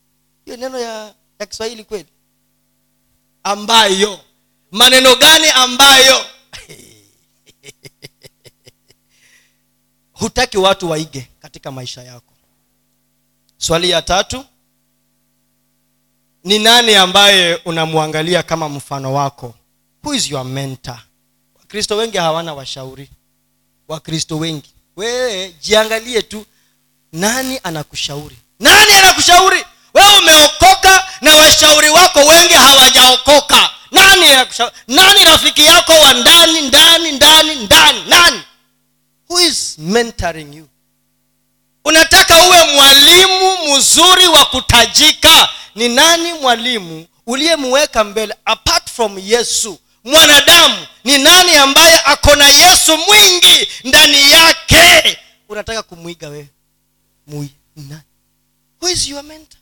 Hiyo neno ya, ya kiswahili kweli? Ambayo. Maneno gani ambayo? (laughs) Hutaki watu waige katika maisha yako. Swali ya tatu ni nani ambaye unamwangalia kama mfano wako? Who is your mentor? Wakristo wengi hawana washauri. Wakristo wengi. Wewe jiangalie tu. Nani anakushauri? Nani anakushauri? Wewe umeokoka na washauri wako wengi hawajaokoka. Nani anakushauri? Nani rafiki yako wa ndani ndani ndani ndani? Nani? Who is mentoring you unataka uwe mwalimu mzuri wa kutajika? Ni nani mwalimu uliyemweka mbele apart from yesu? Mwanadamu ni nani ambaye ako na yesu mwingi ndani yake? Unataka kumwiga wewe? Who is your mentor?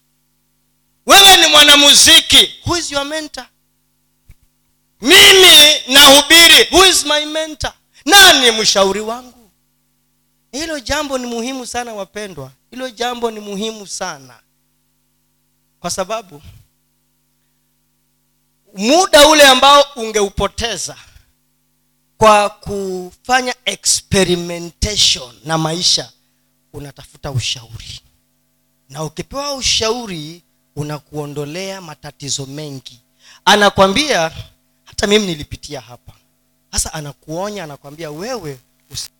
Wewe ni mwanamuziki. Who is your mentor? Mimi nahubiri. Who is my mentor? Nani mshauri wangu hilo jambo ni muhimu sana wapendwa. Hilo jambo ni muhimu sana. Kwa sababu muda ule ambao ungeupoteza kwa kufanya experimentation na maisha unatafuta ushauri. Na ukipewa ushauri unakuondolea matatizo mengi. Anakwambia hata mimi nilipitia hapa. Sasa anakuonya anakwambia wewe hapa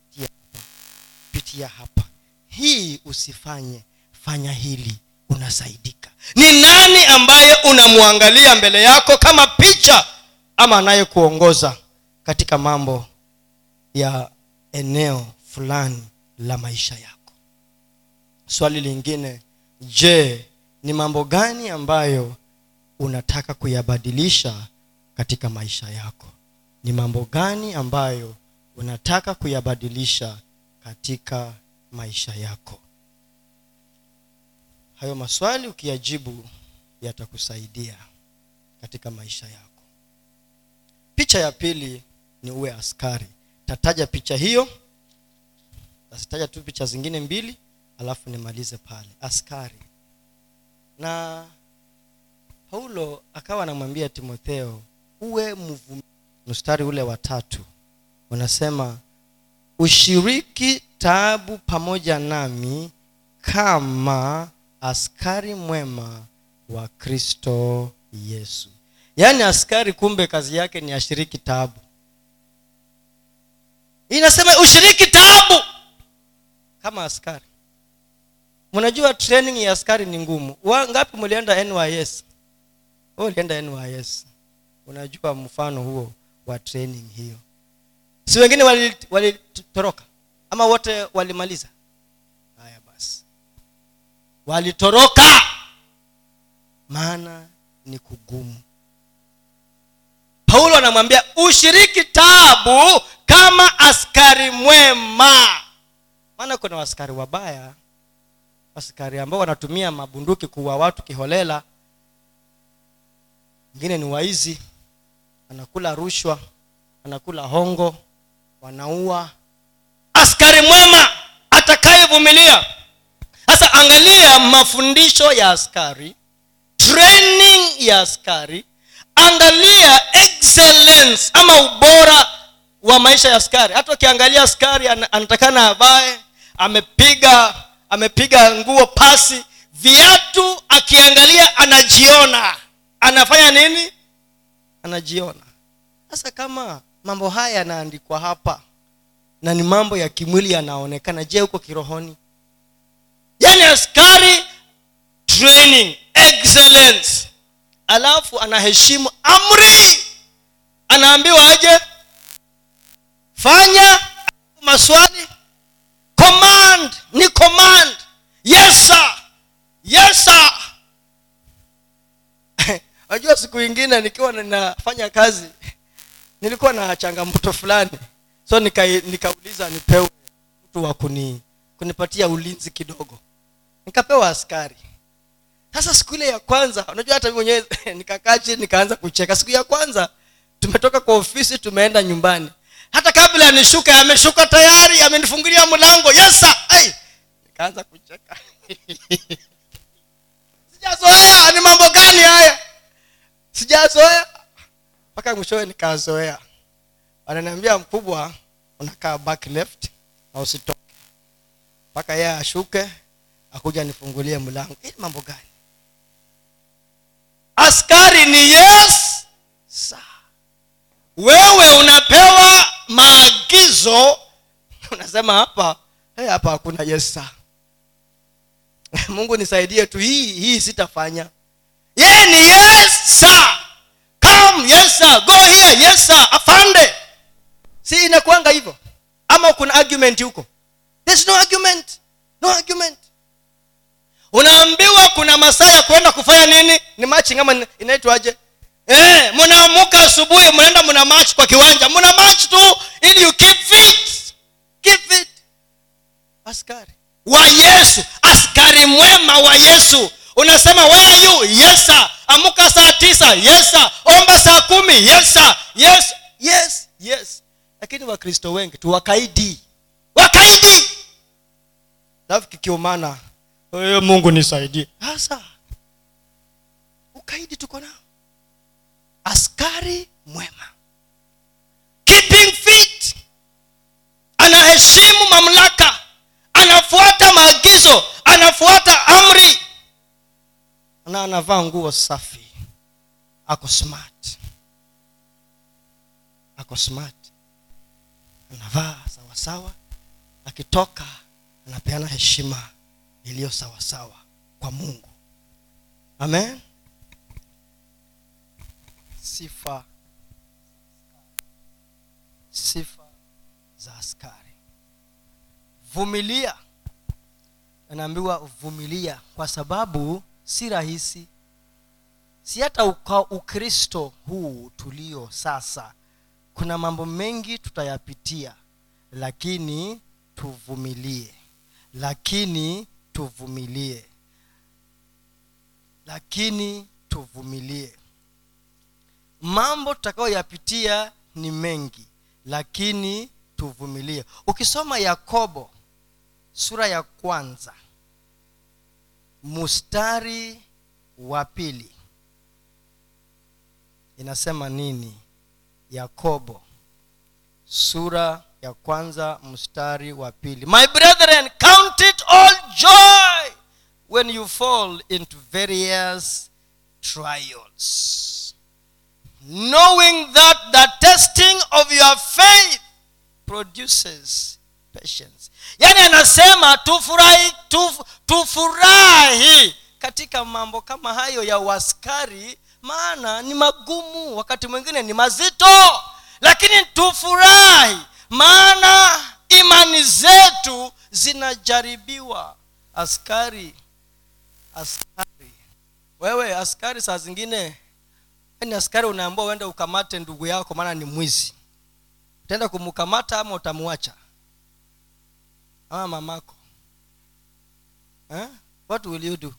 pitia hapa. Hii usifanye fanya hili unasaidika. Ni nani ambaye unamwangalia mbele yako kama picha ama anayekuongoza katika mambo ya eneo fulani la maisha yako? Swali lingine je ni mambo gani ambayo unataka kuyabadilisha katika maisha yako? Ni mambo gani ambayo unataka kuyabadilisha katika maisha yako. Hayo maswali ukiyajibu yatakusaidia katika maisha yako. Picha ya pili ni uwe askari. Tataja picha hiyo tasitaja tu picha zingine mbili alafu nimalize pale. Askari. Na paulo akawa anamwambia timotheo uwe mvum mstari ule wa tatu unasema ushiriki taabu pamoja nami kama askari mwema wa kristo yesu. Yaani askari kumbe kazi yake ni ashiriki taabu. Inasema ushiriki taabu kama askari. Mnajua training ya askari ni ngumu. Ngapi mlienda nys ulienda nys unajua mfano huo wa training hiyo si wengine walitoroka wali ama wote walimaliza. Haya basi. Walitoroka. Maana ni kugumu. Paulo anamwambia ushiriki tabu kama askari mwema. Maana kuna waskari wabaya askari ambao wanatumia mabunduki kuwa watu kiholela. Wengine ni waizi anakula rushwa anakula hongo wanaua. Askari mwema atakayevumilia. Sasa angalia mafundisho ya askari training ya askari. Angalia excellence ama ubora wa maisha ya askari. Hata ukiangalia askari an- anatakana avae amepiga amepiga nguo pasi. Viatu akiangalia anajiona. Anafanya nini? Anajiona. Sasa kama mambo haya yanaandikwa hapa. Na ni mambo ya kimwili yanaonekana. Je huko kirohoni? Yani askari training excellence. Alafu anaheshimu amri. Anaambiwa aje? Fanya maswali. Command ni command. Yes sir. Yes (laughs) najua siku ingine nikiwa ninafanya kazi nilikuwa na changamoto fulani. So nika- nikauliza nipewe mtu wa kuni kunipatia ulinzi kidogo. Nikapewa askari. Sasa siku ile ya kwanza unajua hata mwenyewe (laughs) nikakaa chini nikaanza kucheka. Siku ya kwanza tumetoka kwa ofisi tumeenda nyumbani. Hata kabla yanishuka ameshuka tayari amenifungulia mlango. Yesa nikaanza kucheka. (laughs) Sijazoea ni mambo gani haya? Sijazoea mpaka mwishowe nikazoea wananiambia mkubwa unakaa back left na usitoke mpaka yeye ashuke akuja nifungulie mlango ili mambo gani askari ni yes sir. wewe unapewa maagizo (laughs) unasema hapa hey, hapa hakuna yes sir. (laughs) mungu nisaidie tu hii hii sitafanya yeye ni yes sir. Come yes sir. go here. Yes sir. afande si inakuanga hivyo. Ama kuna argument huko. There's no argument. No argument. Unaambiwa kuna masaa ya kwenda kufanya nini? Ni matching ama inaitwaje? Eh, mnaamuka asubuhi mnaenda mna match kwa kiwanja. Mna match tu ili you keep fit. Keep fit. Askari. Wa yesu. Askari mwema wa yesu unasema where are you? Yes amuka saa tisa. Yes sir. Omba saa kumi. Yes sir. Yes yes yes. Lakini wakristo wengi tu wakaidi. Wakaidi alafu kikiumana e, mungu nisaidie. Hasa ukaidi tuko nao. Askari mwema. Keeping fit. Anaheshimu mamlaka. Anafuata maagizo. Anafuata amri na anavaa nguo safi. Ako smart. Ako smart. Anavaa sawasawa akitoka anapeana heshima iliyo sawasawa kwa mungu. Amen. Sifa. Sifa za askari. Vumilia. Anaambiwa vumilia kwa sababu si rahisi. Si hata ukristo huu tulio sasa kuna mambo mengi tutayapitia lakini tuvumilie. Lakini tuvumilie. Lakini tuvumilie. Mambo tutakayoyapitia ni mengi lakini tuvumilie. Ukisoma yakobo sura ya kwanza mustari wa pili. Inasema nini? Yakobo. Sura ya kwanza mstari wa pili. My brethren count it all joy when you fall into various trials knowing that the testing of your faith produces patience yaani anasema tufurahi tuf, tufurahi katika mambo kama hayo ya uaskari maana ni magumu wakati mwingine ni mazito. Lakini tufurahi maana imani zetu zinajaribiwa. Askari askari. Wewe askari saa zingine ni askari unaambua uende ukamate ndugu yako maana ni mwizi. Utaenda kumkamata ama utamwacha ama mamako. Eh? what will you do?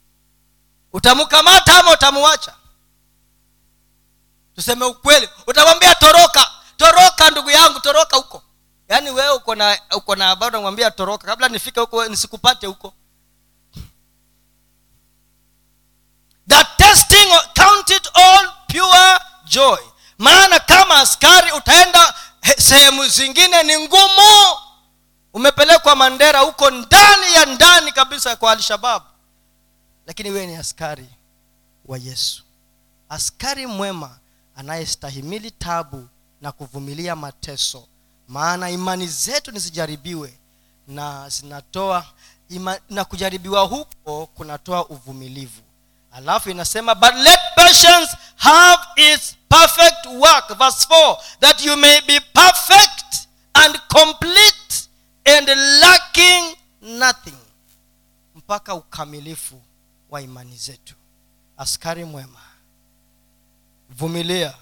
Utamkamata ama utamwacha tuseme ukweli. Utamwambia toroka toroka ndugu yangu toroka huko. Yaani wewe uko na uko na habari namwambia toroka kabla nifike huko nisikupate huko. The testing count all pure joy. Maana kama askari utaenda sehemu zingine ni ngumu umepelekwa mandera huko ndani ya ndani kabisa kwa alshabab. Lakini wewe ni askari wa yesu. Askari mwema anayestahimili tabu na kuvumilia mateso. Maana imani zetu nisijaribiwe na zinatoa ima, na kujaribiwa huko kunatoa uvumilivu. Alafu inasema but let patience have its perfect work. Verse 4 that you may be perfect and complete and lacking nothing mpaka ukamilifu wa imani zetu. Askari mwema vumilia.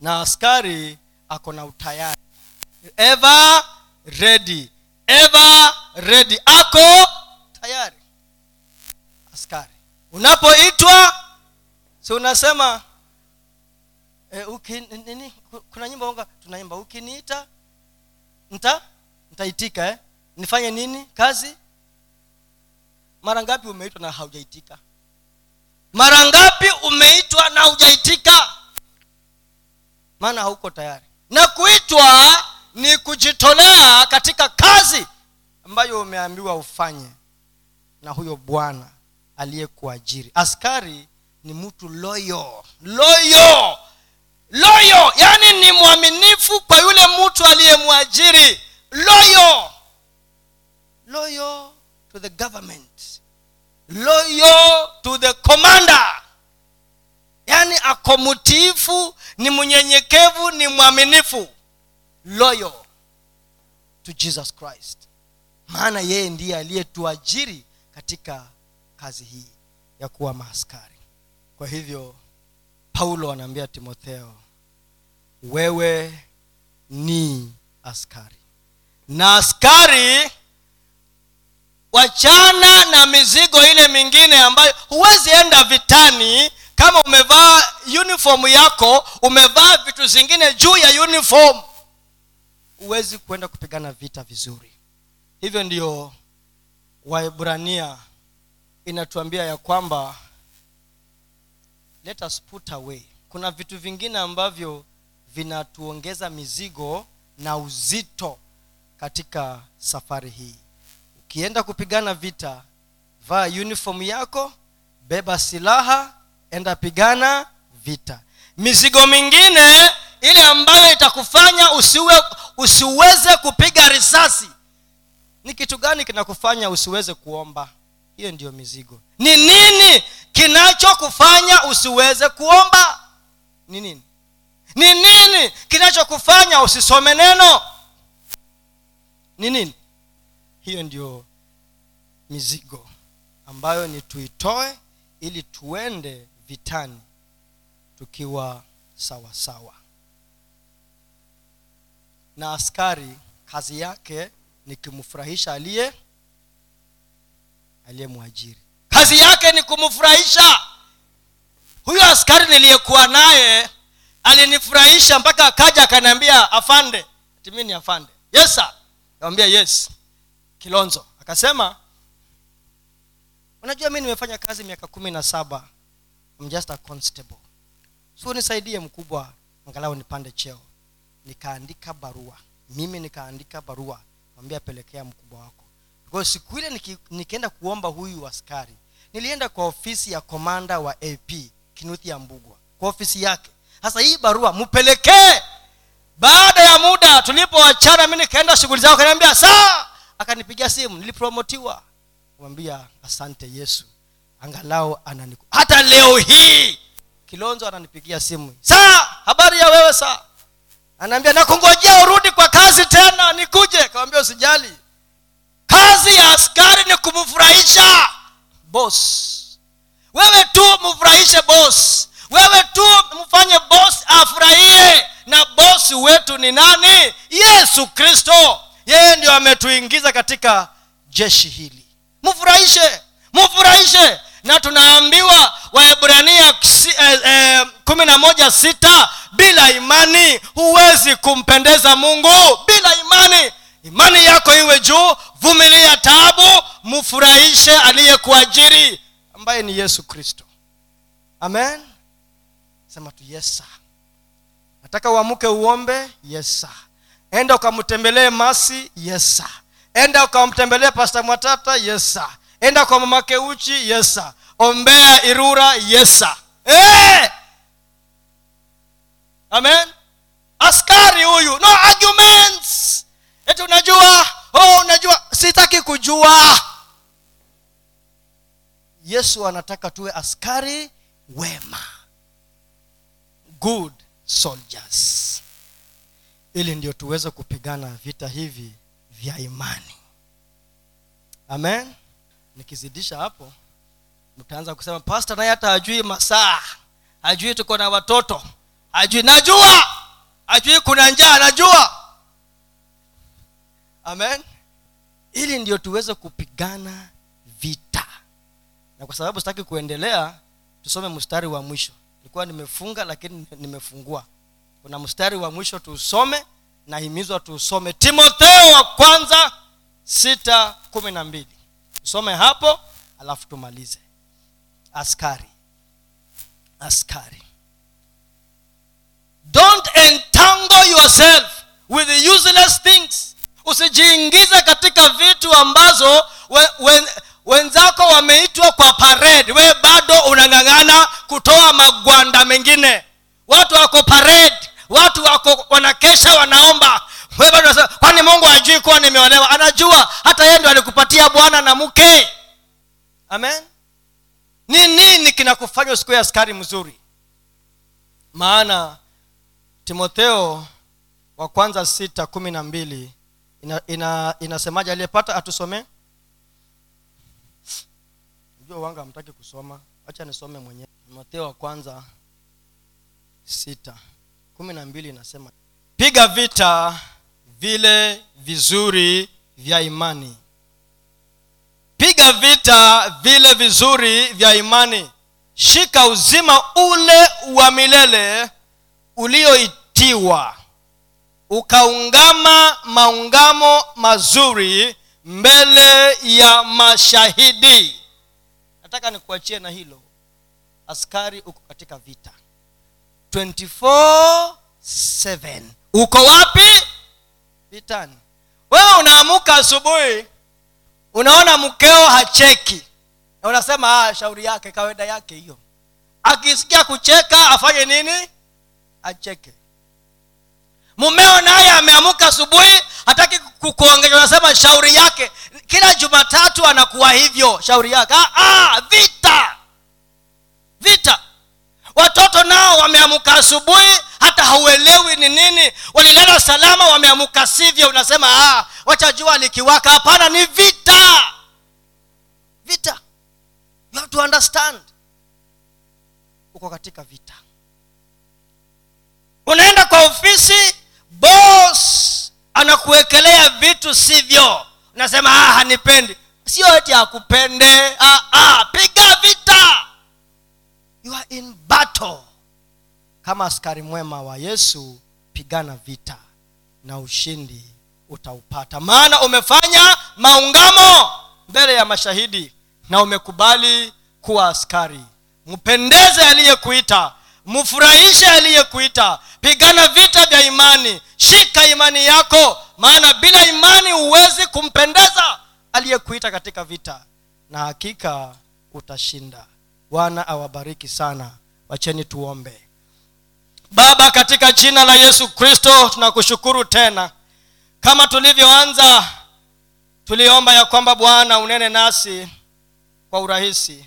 Na askari ako na utayari. Ever ready ever ready. Ako tayari. Askari unapoitwa si unasema e, uki, nini kuna nyimbo onga tunaimba ukiniita nta nitaitika eh? nifanye nini? Kazi? Mara ngapi umeitwa na haujaitika? Mara ngapi umeitwa na hujaitika maana hauko tayari. Na kuitwa ni kujitolea katika kazi ambayo umeambiwa ufanye na huyo bwana aliyekuajiri. Askari ni mtu loyo loyo loyo. Yaani ni mwaminifu kwa yule mtu aliyemwajiri loyo loyal to the government. Loyal to the commander. Yaani ako mtiifu ni mnyenyekevu ni mwaminifu. Loyal to jesus christ. Maana yeye ndiye aliyetuajiri katika kazi hii ya kuwa maaskari. Kwa hivyo paulo anaambia timotheo wewe ni askari na askari wachana na mizigo ile mingine ambayo huwezi enda vitani. Kama umevaa uniform yako umevaa vitu zingine juu ya uniform huwezi kwenda kupigana vita vizuri. Hivyo ndio waibrania inatuambia ya kwamba let us put away. Kuna vitu vingine ambavyo vinatuongeza mizigo na uzito katika safari hii. Ukienda kupigana vita vaa uniform yako beba silaha enda pigana vita. Mizigo mingine ile ambayo itakufanya usiwe usiweze kupiga risasi ni kitu gani kinakufanya usiweze kuomba? Hiyo ndiyo mizigo. Ni nini kinachokufanya usiweze kuomba? Ni nini? Ni nini kinachokufanya usisome neno ni nini? Hiyo ndio mizigo ambayo ni tuitoe ili tuende vitani tukiwa sawasawa sawa. Na askari kazi yake ni kumfurahisha aliye aliyemwajiri. Kazi yake ni kumfurahisha. Huyo askari niliyekuwa naye alinifurahisha mpaka akaja akaniambia afande. Timi ni afande. Yes sir nikamwambia yes. Kilonzo akasema unajua mi nimefanya kazi miaka kumi na saba. I'm just a constable. So nisaidie mkubwa angalau nipande cheo. Nikaandika barua. Mimi nikaandika barua. Mwambia pelekea mkubwa wako. Kwa siku ile niki, nikienda kuomba huyu askari nilienda kwa ofisi ya komanda wa ap kinuthi ya mbugwa kwa ofisi yake. Sasa hii barua mpelekee baada ya muda tulipoachana mi nikaenda shughuli zao kaniambia saa akanipigia simu nilipromotiwa. Mwambia asante yesu angalau ananiku hata leo hii kilonzo ananipigia simu saa habari ya wewe saa anaambia nakungojea urudi kwa kazi tena nikuje. Kawambia usijali kazi ya askari ni kumfurahisha bos wewe tu mfurahishe bos wewe tu mfanye bos afurahie na wetu ni nani? Yesu kristo. Yeye ndio ametuingiza katika jeshi hili. Mfurahishe mfurahishe na tunaambiwa waebrania eh, eh, kumi na moja sita bila imani huwezi kumpendeza mungu. Bila imani imani yako iwe juu. Vumilia taabu mfurahishe aliyekuajiri ambaye ni yesu kristo. Amen. Sema tu yes sir. Nataka uamuke uombe yesa enda ukamtembelee masi yesa enda ukamtembelee pasta mwatata yesa enda kwa mamake uchi yesa ombea irura yesa hey! amen? Askari huyu. No arguments. Eti unajua? Oh unajua. Sitaki kujua. Yesu anataka tuwe askari wema. Good soldiers. Ili ndio tuweze kupigana vita hivi vya imani. Amen. Nikizidisha hapo mtaanza kusema pasta naye hata hajui masaa. Hajui tuko na watoto. Hajui. Najua! Hajui kuna njaa najua! Amen. Ili ndio tuweze kupigana vita. Na kwa sababu sitaki kuendelea tusome mstari wa mwisho nilikuwa nimefunga lakini nimefungua. Kuna mstari wa mwisho tuusome nahimizwa tuusome. Timotheo wa kwanza sita kumi na mbili. Tusome hapo alafu tumalize. Askari. Askari. Don't entangle yourself with useless things. Usijiingize katika vitu ambazo when, we, wenzako wameitwa kwa parade. We bado unang'ang'ana kutoa magwanda mengine. Watu wako parade. Watu wako wanakesha wanaomba. Kwani mungu hajui kuwa nimeolewa? Anajua. Hata yeye ndo alikupatia bwana na mke. Amen? Ni nini kinakufanya usikuwe askari mzuri? Maana timotheo wa kwanza sita kumi na mbili ina, ina, aliyepata atusomee jua wanga hamtaki kusoma wacha nisome mwenyewe. Timotheo wa kwanza sita. Kumi na mbili inasema piga vita vile vizuri vya imani. Piga vita vile vizuri vya imani. Shika uzima ule wa milele ulioitiwa. Ukaungama maungamo mazuri mbele ya mashahidi nataka nikuachie na hilo. Askari uko katika vita. 24/7 uko wapi? Vitani. Wewe unaamuka asubuhi unaona mkeo hacheki. Na unasema ah, shauri yake kawaida yake hiyo. Akisikia kucheka afanye nini? Acheke. Mumeo naye ameamuka asubuhi hataki kukuongeza unasema shauri yake kila jumatatu anakuwa hivyo shauri yake. Ah, ah, vita. Vita. Watoto nao wameamuka asubuhi hata hauelewi ni nini. Walilala salama wameamuka sivyo. Unasema ah, wacha jua likiwaka. Hapana ni vita. Vita. You have to understand. Uko katika vita. Unaenda kwa ofisi bos anakuwekelea vitu sivyo unasema ah, hanipendi. Sio eti akupende ah, ah, piga vita. You are in battle. Kama askari mwema wa yesu pigana vita na ushindi utaupata. Maana umefanya maungamo mbele ya mashahidi na umekubali kuwa askari. Mpendeze aliyekuita mfurahishe aliyekuita. Pigana vita vya imani. Shika imani yako maana bila imani huwezi kumpendeza aliyekuita katika vita. Na hakika utashinda. Bwana awabariki sana. Wacheni tuombe. Baba katika jina la yesu kristo tunakushukuru tena. Kama tulivyoanza tuliomba ya kwamba bwana unene nasi kwa urahisi.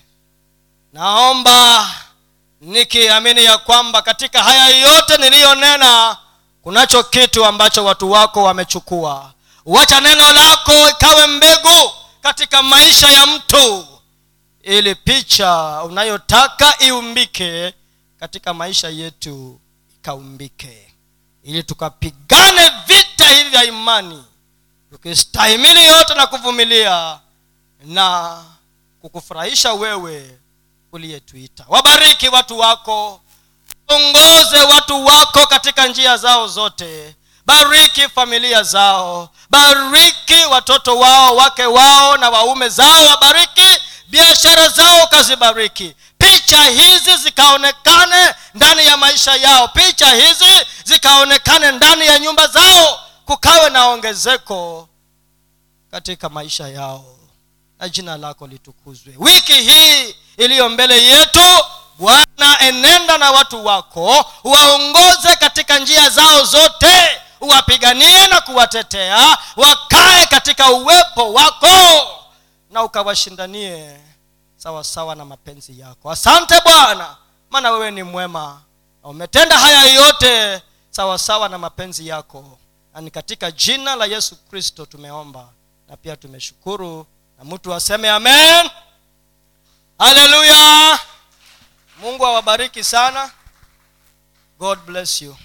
Naomba nikiamini ya kwamba katika haya yote niliyonena kunacho kitu ambacho watu wako wamechukua. Wacha neno lako ikawe mbegu katika maisha ya mtu ili picha unayotaka iumbike katika maisha yetu ikaumbike. Ili tukapigane vita hivi vya imani tukistahimili yote na kuvumilia na kukufurahisha wewe uliyetuita wabariki watu wako ongoze watu wako katika njia zao zote. Bariki familia zao bariki watoto wao wake wao na waume zao wabariki biashara zao kazibariki picha hizi zikaonekane ndani ya maisha yao. Picha hizi zikaonekane ndani ya nyumba zao kukawe na ongezeko katika maisha yao na jina lako litukuzwe. Wiki hii iliyo mbele yetu bwana enenda na watu wako waongoze katika njia zao zote uwapiganie na kuwatetea wakae katika uwepo wako na ukawashindanie sawasawa na mapenzi yako. Asante bwana maana wewe ni mwema na umetenda haya yote sawasawa na mapenzi yako. Na ni katika jina la yesu kristo tumeomba na pia tumeshukuru na mtu aseme amen. Haleluya mungu awabariki sana. God bless you